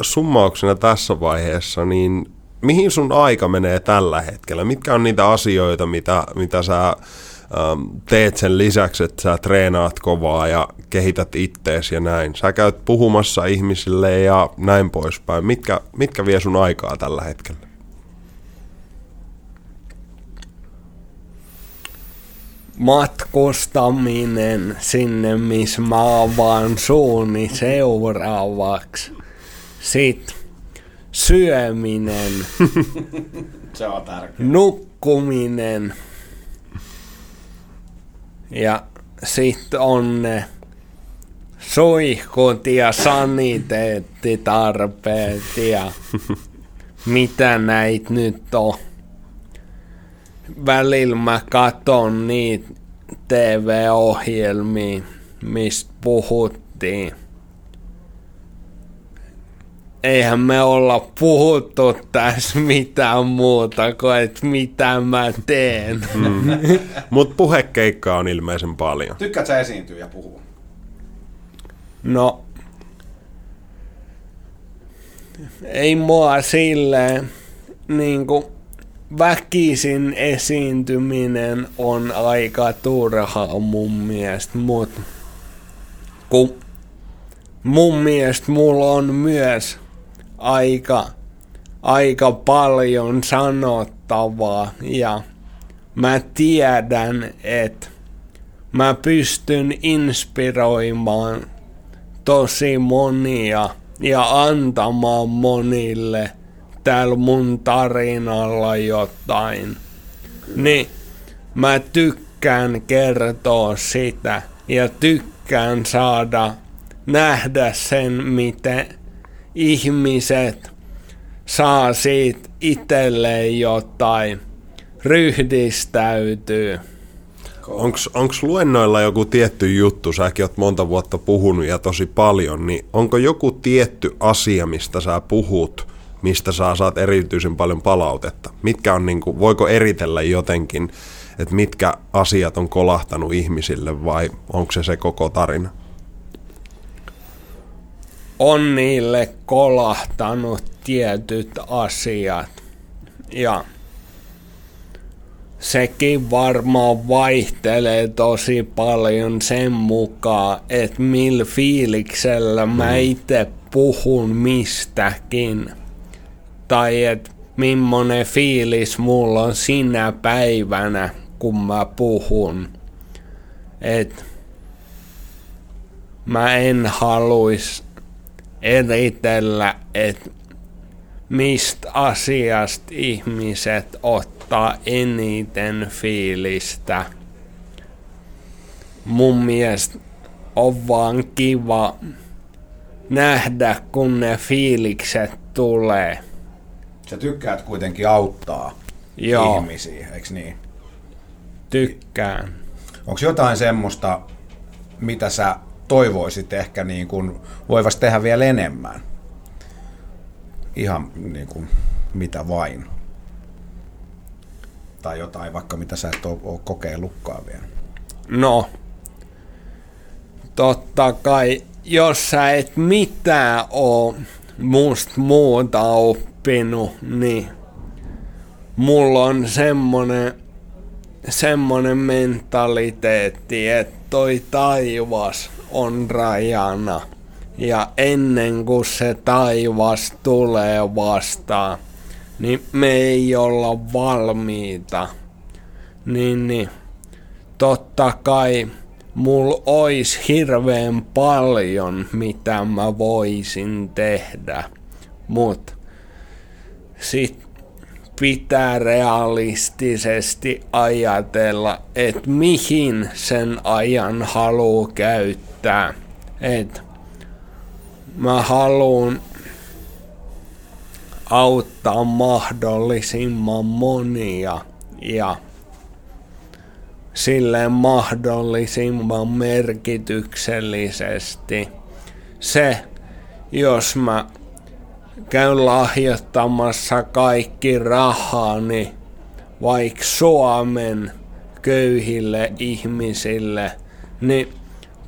S2: summauksena tässä vaiheessa, niin mihin sun aika menee tällä hetkellä? Mitkä on niitä asioita, mitä, mitä sä ähm, teet sen lisäksi, että sä treenaat kovaa ja kehität ittees ja näin. Sä käyt puhumassa ihmisille ja näin poispäin. Mitkä, mitkä vie sun aikaa tällä hetkellä?
S3: matkustaminen sinne, missä mä avaan suuni seuraavaksi. Sitten syöminen,
S4: Se on tärkeää.
S3: nukkuminen ja sitten on ne suihkut ja saniteettitarpeet ja mitä näitä nyt on. Välillä mä katon niitä TV-ohjelmia, mistä puhuttiin. Eihän me olla puhuttu tässä mitään muuta kuin, että mitä mä teen.
S2: Mutta puhekeikkaa on ilmeisen paljon.
S4: Tykkäät sä esiintyä ja puhua?
S3: No, ei mua silleen, niin kuin väkisin esiintyminen on aika turhaa mun mielestä, mutta kun mun mielestä mulla on myös aika, aika paljon sanottavaa ja mä tiedän, että mä pystyn inspiroimaan tosi monia ja antamaan monille täällä mun tarinalla jotain. Niin mä tykkään kertoa sitä ja tykkään saada nähdä sen, miten ihmiset saa siitä itselleen jotain, ryhdistäytyy.
S2: Onko luennoilla joku tietty juttu, säkin oot monta vuotta puhunut ja tosi paljon, niin onko joku tietty asia, mistä sä puhut, mistä sä saat erityisen paljon palautetta? Mitkä on, niin kuin, voiko eritellä jotenkin, että mitkä asiat on kolahtanut ihmisille vai onko se se koko tarina?
S3: on niille kolahtanut tietyt asiat. Ja sekin varmaan vaihtelee tosi paljon sen mukaan, että millä fiiliksellä mä itse puhun mistäkin. Tai että millainen fiilis mulla on sinä päivänä, kun mä puhun. Et mä en haluis eritellä, että mistä asiasta ihmiset ottaa eniten fiilistä. Mun mielestä on vaan kiva nähdä, kun ne fiilikset tulee.
S4: Sä tykkäät kuitenkin auttaa
S3: Joo.
S4: ihmisiä, eikö niin?
S3: Tykkään.
S4: Onko jotain semmoista, mitä sä toivoisit ehkä niin kuin voivas tehdä vielä enemmän? Ihan niin kuin mitä vain. Tai jotain vaikka mitä sä et ole, kokeillutkaan vielä.
S3: No, totta kai, jos sä et mitään oo musta muuta oppinut, niin mulla on semmonen, semmonen mentaliteetti, että toi taivas on rajana. Ja ennen kuin se taivas tulee vastaan, niin me ei olla valmiita. Niin, niin totta kai mulla ois hirveän paljon, mitä mä voisin tehdä. Mut sit pitää realistisesti ajatella, että mihin sen ajan haluu käyttää. Et mä haluun auttaa mahdollisimman monia ja silleen mahdollisimman merkityksellisesti. Se, jos mä käyn lahjoittamassa kaikki rahani vaikka Suomen köyhille ihmisille, niin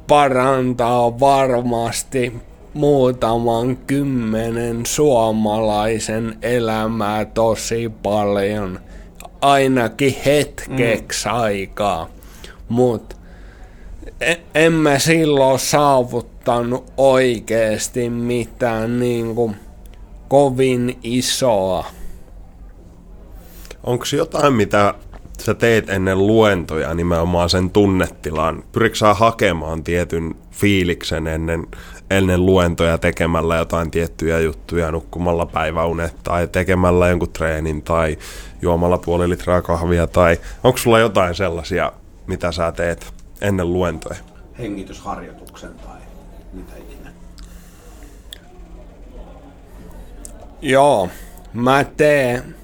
S3: parantaa varmasti muutaman kymmenen suomalaisen elämää tosi paljon, ainakin hetkeksi mm. aikaa. Mutta e, en mä silloin saavuttanut oikeasti mitään niin kuin kovin isoa.
S2: Onko jotain, mitä sä teet ennen luentoja nimenomaan sen tunnetilan? Pyritkö sä hakemaan tietyn fiiliksen ennen, ennen luentoja tekemällä jotain tiettyjä juttuja, nukkumalla päiväunet tai tekemällä jonkun treenin tai juomalla puoli litraa kahvia tai onko sulla jotain sellaisia, mitä sä teet ennen luentoja?
S4: Hengitysharjoituksen tai mitä ikinä.
S3: Joo, mä teen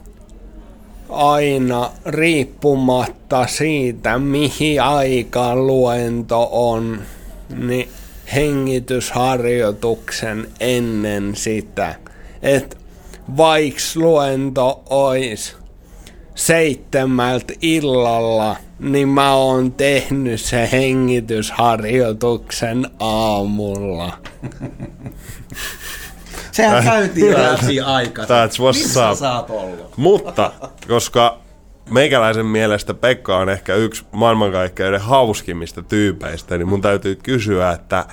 S3: aina riippumatta siitä, mihin aikaan luento on, niin hengitysharjoituksen ennen sitä. Että vaikka luento olisi seitsemältä illalla, niin mä oon tehnyt se hengitysharjoituksen aamulla.
S4: Sehän käytiin läpi aika.
S2: That's what's
S4: Missä
S2: up.
S4: oot ollut?
S2: Mutta, koska meikäläisen mielestä Pekka on ehkä yksi maailmankaikkeuden hauskimmista tyypeistä, niin mun täytyy kysyä, että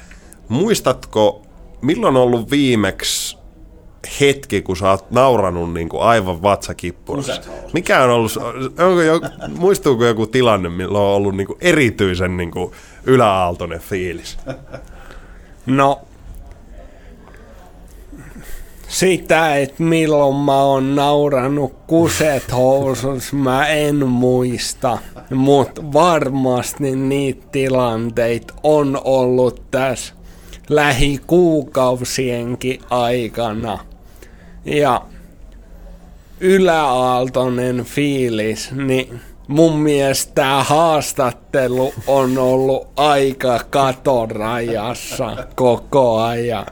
S2: muistatko, milloin on ollut viimeksi hetki, kun sä oot nauranut niin kuin aivan vatsakippurassa? Mikä on ollut, onko jo, muistuuko joku tilanne, milloin on ollut niin kuin erityisen niin kuin yläaaltoinen fiilis?
S3: No, sitä, että milloin mä oon nauranut kuset housus, mä en muista. Mutta varmasti niitä tilanteita on ollut tässä lähikuukausienkin aikana. Ja yläaaltoinen fiilis, niin mun mielestä tämä haastattelu on ollut aika katorajassa koko ajan.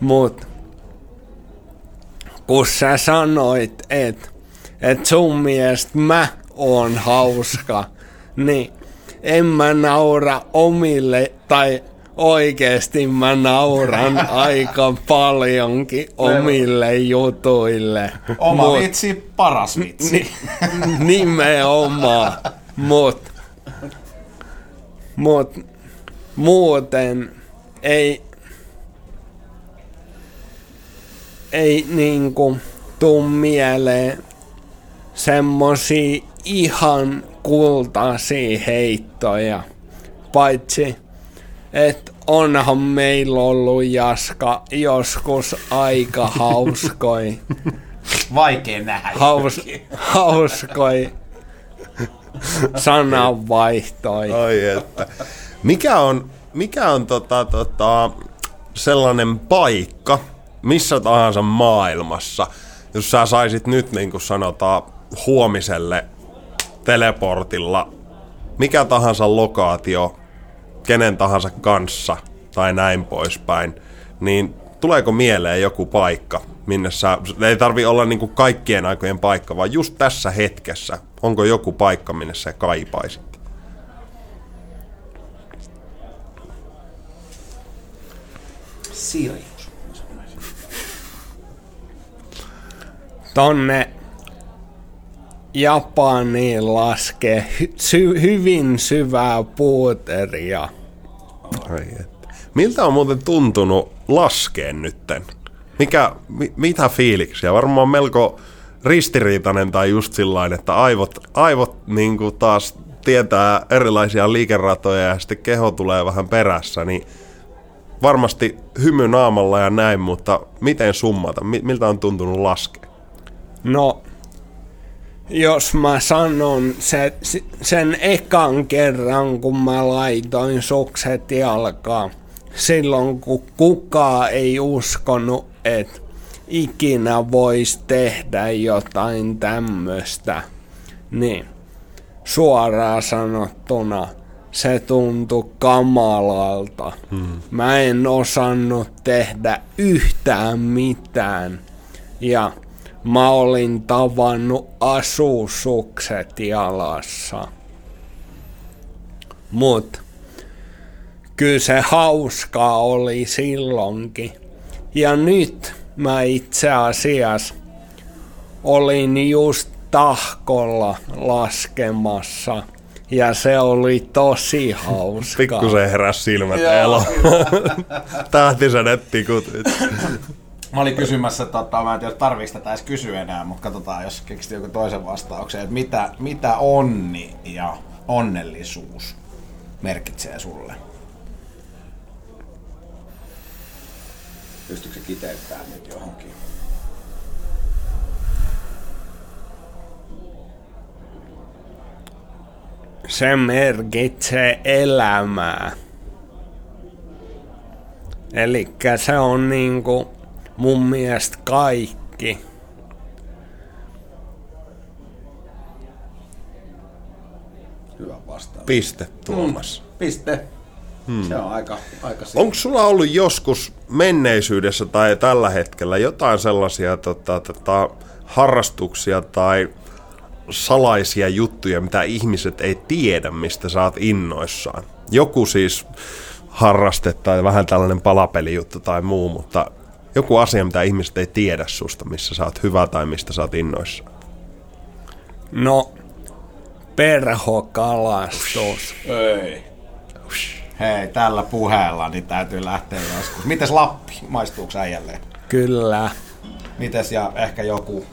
S3: Mut kun sä sanoit, että et sun mielestä mä oon hauska, niin en mä naura omille, tai oikeesti mä nauran aika paljonkin omille jutuille.
S4: Oma
S3: Mut-
S4: vitsi, paras vitsi.
S3: Ni, nimenomaan. Mut, mut muuten ei, ei niinku tuu mieleen semmosia ihan kultaisia heittoja. Paitsi, että onhan meillä ollut Jaska joskus aika hauskoi
S4: Vaikea nähdä.
S3: haus, hauskoi sananvaihtoi.
S2: Ai että. Mikä on, mikä on tota, tota, sellainen paikka missä tahansa maailmassa, jos sä saisit nyt niin kuin sanotaan huomiselle teleportilla mikä tahansa lokaatio, kenen tahansa kanssa tai näin poispäin, niin tuleeko mieleen joku paikka, minne sä, ei tarvi olla niin kuin kaikkien aikojen paikka, vaan just tässä hetkessä, onko joku paikka, minne sä kaipaisit?
S4: Sirius.
S3: Tonne Japaniin laskee hy- sy- hyvin syvää puuteria.
S2: Ai että. Miltä on muuten tuntunut laskeen nytten? Mikä, mi, mitä fiiliksiä? Varmaan melko ristiriitainen tai just sillain, että aivot, aivot niin taas tietää erilaisia liikeratoja ja sitten keho tulee vähän perässä, niin varmasti hymy naamalla ja näin, mutta miten summata? Mi- Miltä on tuntunut laskea?
S3: No, jos mä sanon se, se- sen ekan kerran, kun mä laitoin sukset jalkaan, silloin kun kukaan ei uskonut, että ikinä voisi tehdä jotain tämmöistä, niin suoraan sanottuna se tuntui kamalalta. Hmm. Mä en osannut tehdä yhtään mitään. Ja mä olin tavannut asusukset jalassa. Mut kyllä se hauskaa oli silloinkin. Ja nyt mä itse asiassa olin just tahkolla laskemassa ja se oli tosi hauska.
S2: Pikkusen heräs silmät elo. Tähtisen ettikut.
S1: Mä olin kysymässä, tota, mä en tiedä, tarviiko tätä edes kysyä enää, mutta katsotaan, jos keksit joku toisen vastauksen, että mitä, mitä onni ja onnellisuus merkitsee sulle? Pystyykö se kiteyttämään nyt johonkin?
S3: Se merkitsee elämää. Eli se on niinku mun mielestä kaikki.
S1: Hyvä vastaus.
S2: Piste, Tuomas.
S1: Piste. Hmm. Se on aika, aika
S2: Onko sulla ollut joskus menneisyydessä tai tällä hetkellä jotain sellaisia tota, tota, harrastuksia tai salaisia juttuja, mitä ihmiset ei tiedä, mistä sä oot innoissaan? Joku siis harraste tai vähän tällainen palapelijuttu tai muu, mutta joku asia, mitä ihmiset ei tiedä susta, missä sä oot hyvä tai mistä sä oot innoissaan.
S3: No, perhokalastus.
S1: Ei. Hei, tällä puheella niin täytyy lähteä joskus. Mites Lappi? Maistuuko äijälleen?
S3: Kyllä.
S1: Mites ja ehkä joku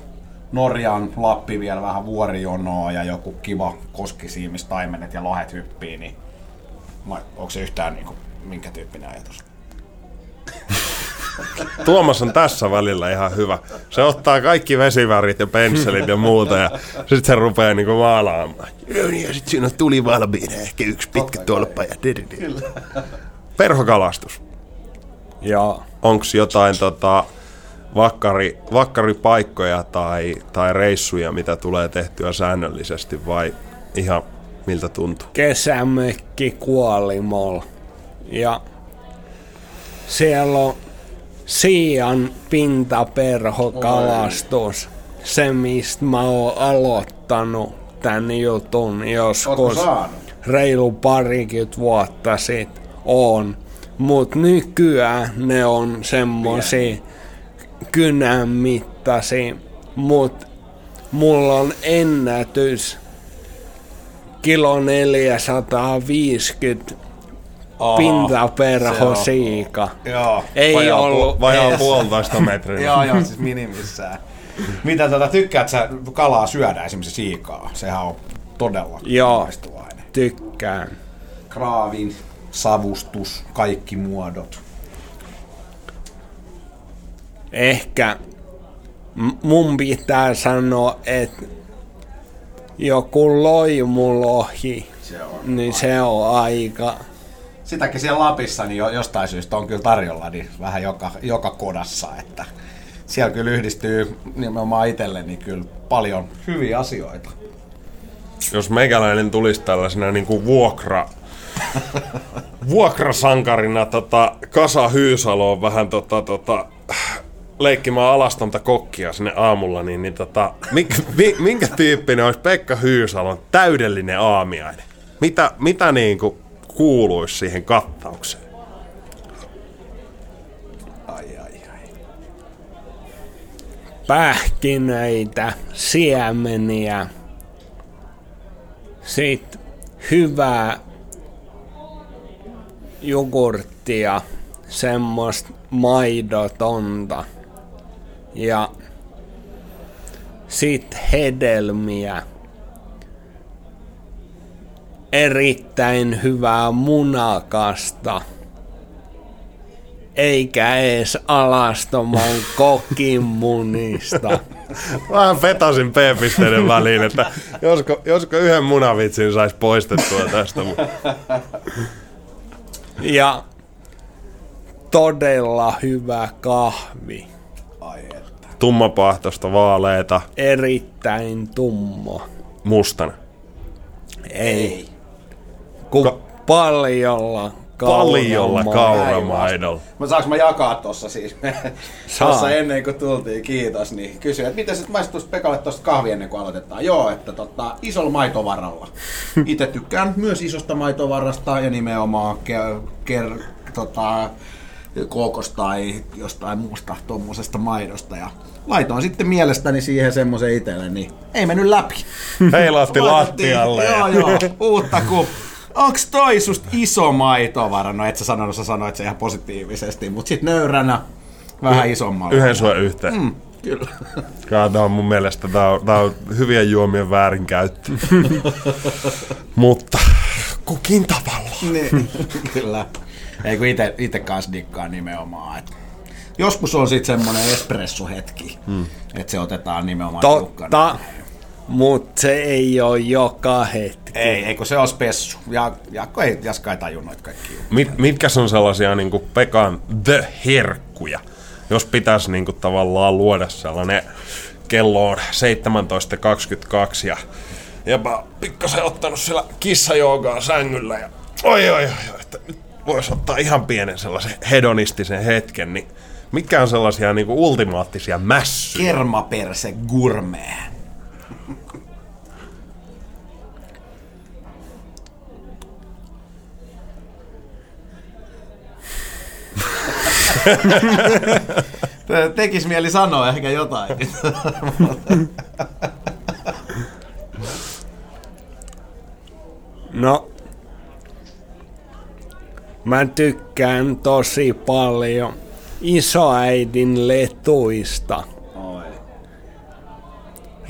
S1: Norjan Lappi vielä vähän vuorijonoa ja joku kiva koskisiimis, taimenet ja lohet hyppii, niin onko se yhtään niin kuin, minkä tyyppinen ajatus?
S2: Tuomas on tässä välillä ihan hyvä. Se ottaa kaikki vesivärit ja pensselit ja muuta ja sitten se rupeaa niinku maalaamaan. Ja sitten siinä tuli valmiina ehkä yksi pitkä tolppa ja Perhokalastus.
S3: Joo.
S2: Onks jotain tota, vakkari, vakkaripaikkoja tai, tai reissuja, mitä tulee tehtyä säännöllisesti vai ihan miltä tuntuu?
S3: Kesämökki Kuolimol. Ja siellä on Siian pintaperhokalastus. Se, mistä mä oon aloittanut tän jutun joskus reilu parikymmentä vuotta sitten on. Mut nykyään ne on semmosia kynän mittaisia. Mut mulla on ennätys kilo 450 pintaperho siika.
S1: Joo.
S3: Ei
S2: vajaa
S3: ollut
S2: pu- vajaa puolitoista metriä.
S1: joo, joo, siis minimissään. Mitä tota, tykkäät sä kalaa syödä esimerkiksi siikaa? Sehän on todella
S3: Joo.
S1: maistuvainen.
S3: Tykkään.
S1: Kraavin, savustus, kaikki muodot.
S3: Ehkä mun pitää sanoa, että joku loimulohi,
S1: Se on.
S3: niin se on aika...
S1: Sitäkin siellä Lapissa niin jo, jostain syystä on kyllä tarjolla niin vähän joka, joka kodassa, että siellä kyllä yhdistyy nimenomaan itselleni kyllä paljon hyviä asioita.
S2: Jos meikäläinen tulisi tällaisena niin kuin vuokra, vuokrasankarina tota, Kasa Hyysaloon vähän tota, tota, leikkimään alastonta kokkia sinne aamulla, niin, niin tota, minkä, mi, minkä tyyppinen olisi Pekka Hyysalon täydellinen aamiainen? Mitä, mitä niin kuin kuuluisi siihen kattaukseen?
S1: Ai ai ai.
S3: pähkinöitä, siemeniä, sit hyvää jogurttia, semmoista maidotonta ja sit hedelmiä. Erittäin hyvää munakasta eikä ees alastoman kokin munista.
S2: Vähän petasin P-pisteiden väliin, että josko, josko yhden munavitsin saisi poistettua tästä.
S3: Ja todella hyvä kahvi.
S1: Ai että.
S2: Tummapahtoista, vaaleita,
S3: Erittäin tummo.
S2: mustana.
S3: Ei. Kun paljolla
S2: Paljolla
S3: kauramaalla.
S2: kauramaidolla.
S1: Mä saanko mä jakaa tossa siis?
S3: Saa.
S1: tossa ennen kuin tultiin, kiitos, niin kysyin, että miten se maistuisi Pekalle tosta kahvi ennen kuin aloitetaan. Joo, että tota, isolla maitovaralla. Itse tykkään myös isosta maitovarasta ja nimenomaan ke- ker- tota, kookos tai jostain muusta tuommoisesta maidosta. Ja laitoin sitten mielestäni siihen semmoisen itselle, niin ei mennyt läpi.
S2: Heilahti lattialle.
S1: Joo, joo, uutta ku. Onks toi sust iso maitovara? No et sä sanonut, sä sanoit se ihan positiivisesti, mut sit nöyränä vähän isommalla.
S2: Yhden sua yhteen. Mm.
S1: Kyllä.
S2: Tämä on mun mielestä tää on, tää on hyvien juomien väärinkäyttö. Mutta kukin tavalla.
S1: niin, kyllä. Ei kun ite, ite kans dikkaan nimenomaan. Et joskus on sit semmonen espressohetki, mm. että se otetaan nimenomaan tiukkana.
S3: Totta, mutta se ei ole joka hetki.
S1: Ei, ei kun se on spessu. Ja, Jaakko ei, Jaska ei tajunnut noita kaikki.
S2: Mit, mitkä on sellaisia niin kuin Pekan the-herkkuja, jos pitäisi niin kuin, tavallaan luoda sellainen kello on 17.22 ja jopa pikkasen ottanut siellä kissajoogaa sängyllä ja oi oi oi, oi että nyt voisi ottaa ihan pienen sellaisen hedonistisen hetken, niin mitkä on sellaisia niin kuin ultimaattisia mässyjä?
S1: Kermaperse gourmet. Tekis mieli sanoa ehkä jotain.
S3: No, mä tykkään tosi paljon isoäidin letuista.
S1: Oi.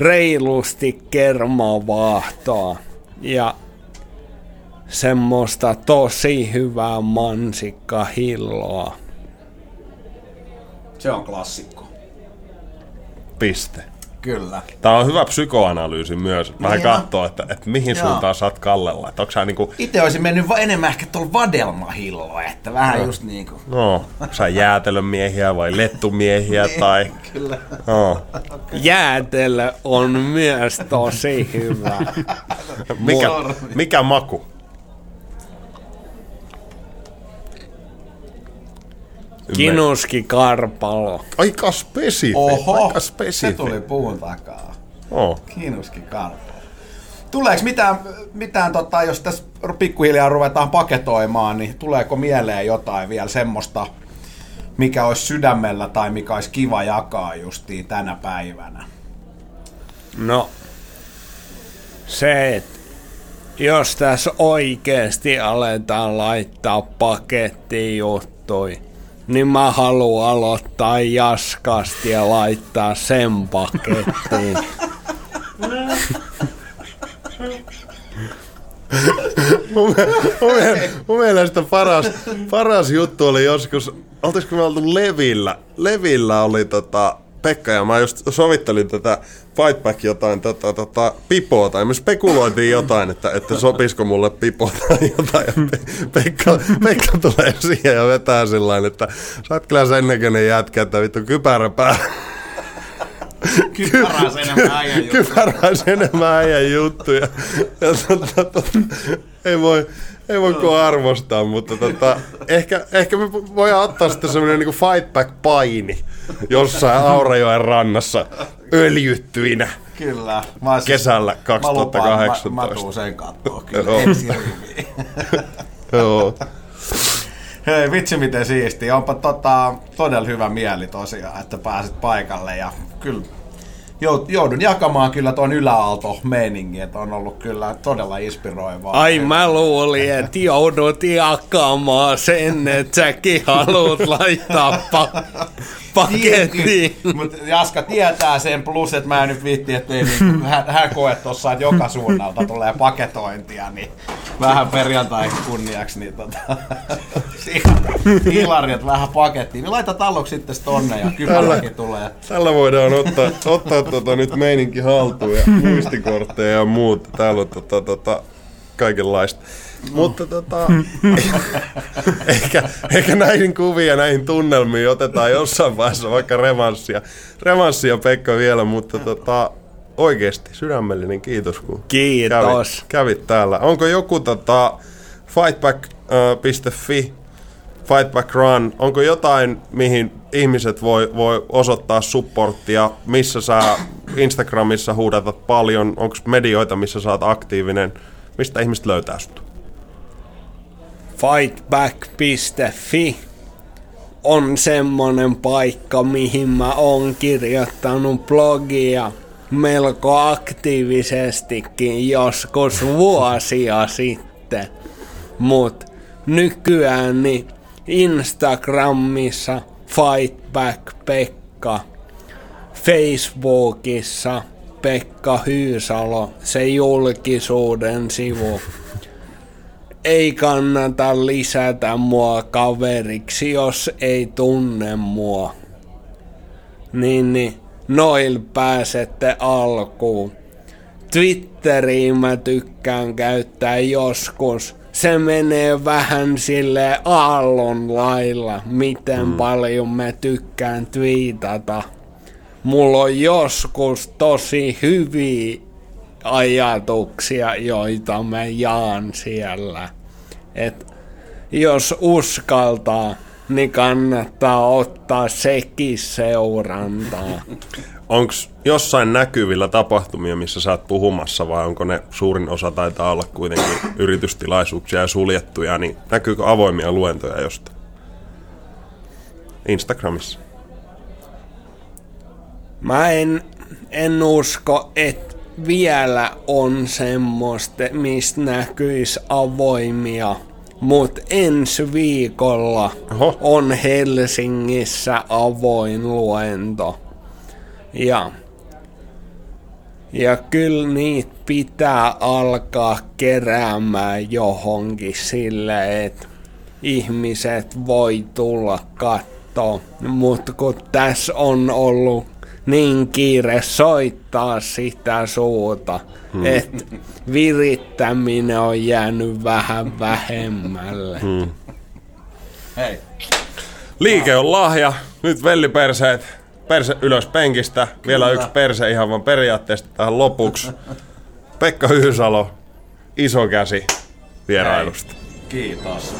S3: Reilusti kermavaahtoa ja semmoista tosi hyvää mansikkahilloa.
S1: Se on klassikko.
S2: Piste.
S1: Kyllä.
S2: Tämä on hyvä psykoanalyysi myös. Vähän
S1: Niin
S2: katsoa, että, että mihin
S1: Joo.
S2: suuntaan sä oot kallella. Että onko sä niinku,
S1: Itse olisin mennyt va- enemmän ehkä tuolla vadelmahilloa, että vähän just niinku.
S2: no, onko sä jäätelömiehiä vai lettumiehiä tai...
S1: Kyllä.
S2: No.
S3: Jäätelö on myös tosi hyvä.
S2: Mikä, mikä maku?
S3: Kinuski Karpalo.
S2: Aika spesifi.
S1: Oho,
S2: aika
S1: se
S2: spesifi.
S1: tuli puun takaa.
S2: Oh.
S1: Kiinnoskin karpaa. Tuleeko mitään, mitään tota, jos tässä pikkuhiljaa ruvetaan paketoimaan, niin tuleeko mieleen jotain vielä semmoista, mikä olisi sydämellä tai mikä olisi kiva jakaa justiin tänä päivänä?
S3: No, se, että jos tässä oikeasti aletaan laittaa pakettiin juttui, niin mä haluan aloittaa jaskasti ja laittaa sen pakettiin.
S2: Mun, mielestä- mun mielestä paras, paras juttu oli joskus, oltisko me oltu Levillä? Levillä oli tota, Pekka ja mä just sovittelin tätä Fightback jotain tota, tota, pipoa, tai me spekuloitiin jotain, että, että sopisiko mulle pipo tai jotain. Ja Pe- Pekka, Pekka tulee siihen ja vetää sillä että sä oot kyllä sen näköinen jätkä, että vittu kypärä pää.
S1: Kypärää sen enemmän äijän juttu.
S2: Kypärä olisi enemmän äijän juttuja. Ja tota, tota, ei voi, ei voi kuin arvostaa, mutta tota, ehkä, ehkä me voidaan ottaa sitten semmoinen niinku fightback-paini jossain Aurajoen rannassa öljyttyinä
S1: Kyllä. Mä siis-
S2: kesällä
S1: Mä lupaan, mä, mä
S2: 2018.
S1: tuun sen kattoo kyllä.
S2: Joo.
S1: Hei, vitsi miten siisti. Onpa tota, todella hyvä mieli tosiaan, että pääsit paikalle ja kyllä joudun jakamaan kyllä tuon yläaalto meiningin, että on ollut kyllä todella inspiroivaa.
S3: Ai mä luulin, että joudut jakamaan sen, että säkin haluat laittaa pa- pakettiin.
S1: Mutta Jaska tietää sen, plus että mä en nyt viitti, ettei niin, hän, hän koe tuossa, että joka suunnalta tulee paketointia, niin vähän perjantai kunniaksi, niin tota, hilarit vähän pakettiin. Niin laita talloksi sitten tonne ja kypäräkin tulee.
S2: Tällä voidaan ottaa, ottaa tota nyt meininki haltuun ja muistikortteja ja muut. Täällä on tota, tota, kaikenlaista. Mutta tota, ehkä, ehkä näihin kuviin ja näihin tunnelmiin otetaan jossain vaiheessa vaikka revanssia. Revanssia Pekka vielä, mutta tota, oikeasti sydämellinen kiitos kun
S3: Kiitos.
S2: Kävit, kävit täällä. Onko joku tota, Fightback Instagram.fi Fight Back Run, onko jotain, mihin ihmiset voi, voi osoittaa supporttia, missä sä Instagramissa huudatat paljon, onko medioita, missä sä oot aktiivinen, mistä ihmiset löytää sut?
S3: Fightback.fi on semmonen paikka, mihin mä oon kirjoittanut blogia melko aktiivisestikin joskus vuosia sitten. Mut nykyään niin Instagramissa Fightback Pekka, Facebookissa Pekka Hyysalo, se julkisuuden sivu. Ei kannata lisätä mua kaveriksi, jos ei tunne mua. Niin, niin noil pääsette alkuun. Twitteriin mä tykkään käyttää joskus se menee vähän sille aallon lailla, miten mm. paljon mä tykkään twiitata. Mulla on joskus tosi hyviä ajatuksia, joita mä jaan siellä. Et jos uskaltaa, niin kannattaa ottaa sekin seurantaa.
S2: Onko jossain näkyvillä tapahtumia, missä sä oot puhumassa, vai onko ne suurin osa taitaa olla kuitenkin yritystilaisuuksia ja suljettuja, niin näkyykö avoimia luentoja jostain? Instagramissa.
S3: Mä en, en usko, että vielä on semmoista, mistä näkyisi avoimia. Mutta ensi viikolla Oho. on Helsingissä avoin luento. Ja, ja kyllä niitä pitää alkaa keräämään johonkin sille, että ihmiset voi tulla katsoa. Mutta kun tässä on ollut niin kiire soittaa sitä suuta, hmm. että virittäminen on jäänyt vähän vähemmälle. Hmm.
S2: Hei. Liike on lahja. Nyt velliperseet perse ylös penkistä. Vielä Kyllä. yksi perse ihan vaan periaatteesta tähän lopuksi. Pekka Hyysalo, iso käsi vierailusta.
S4: Hei. Kiitos.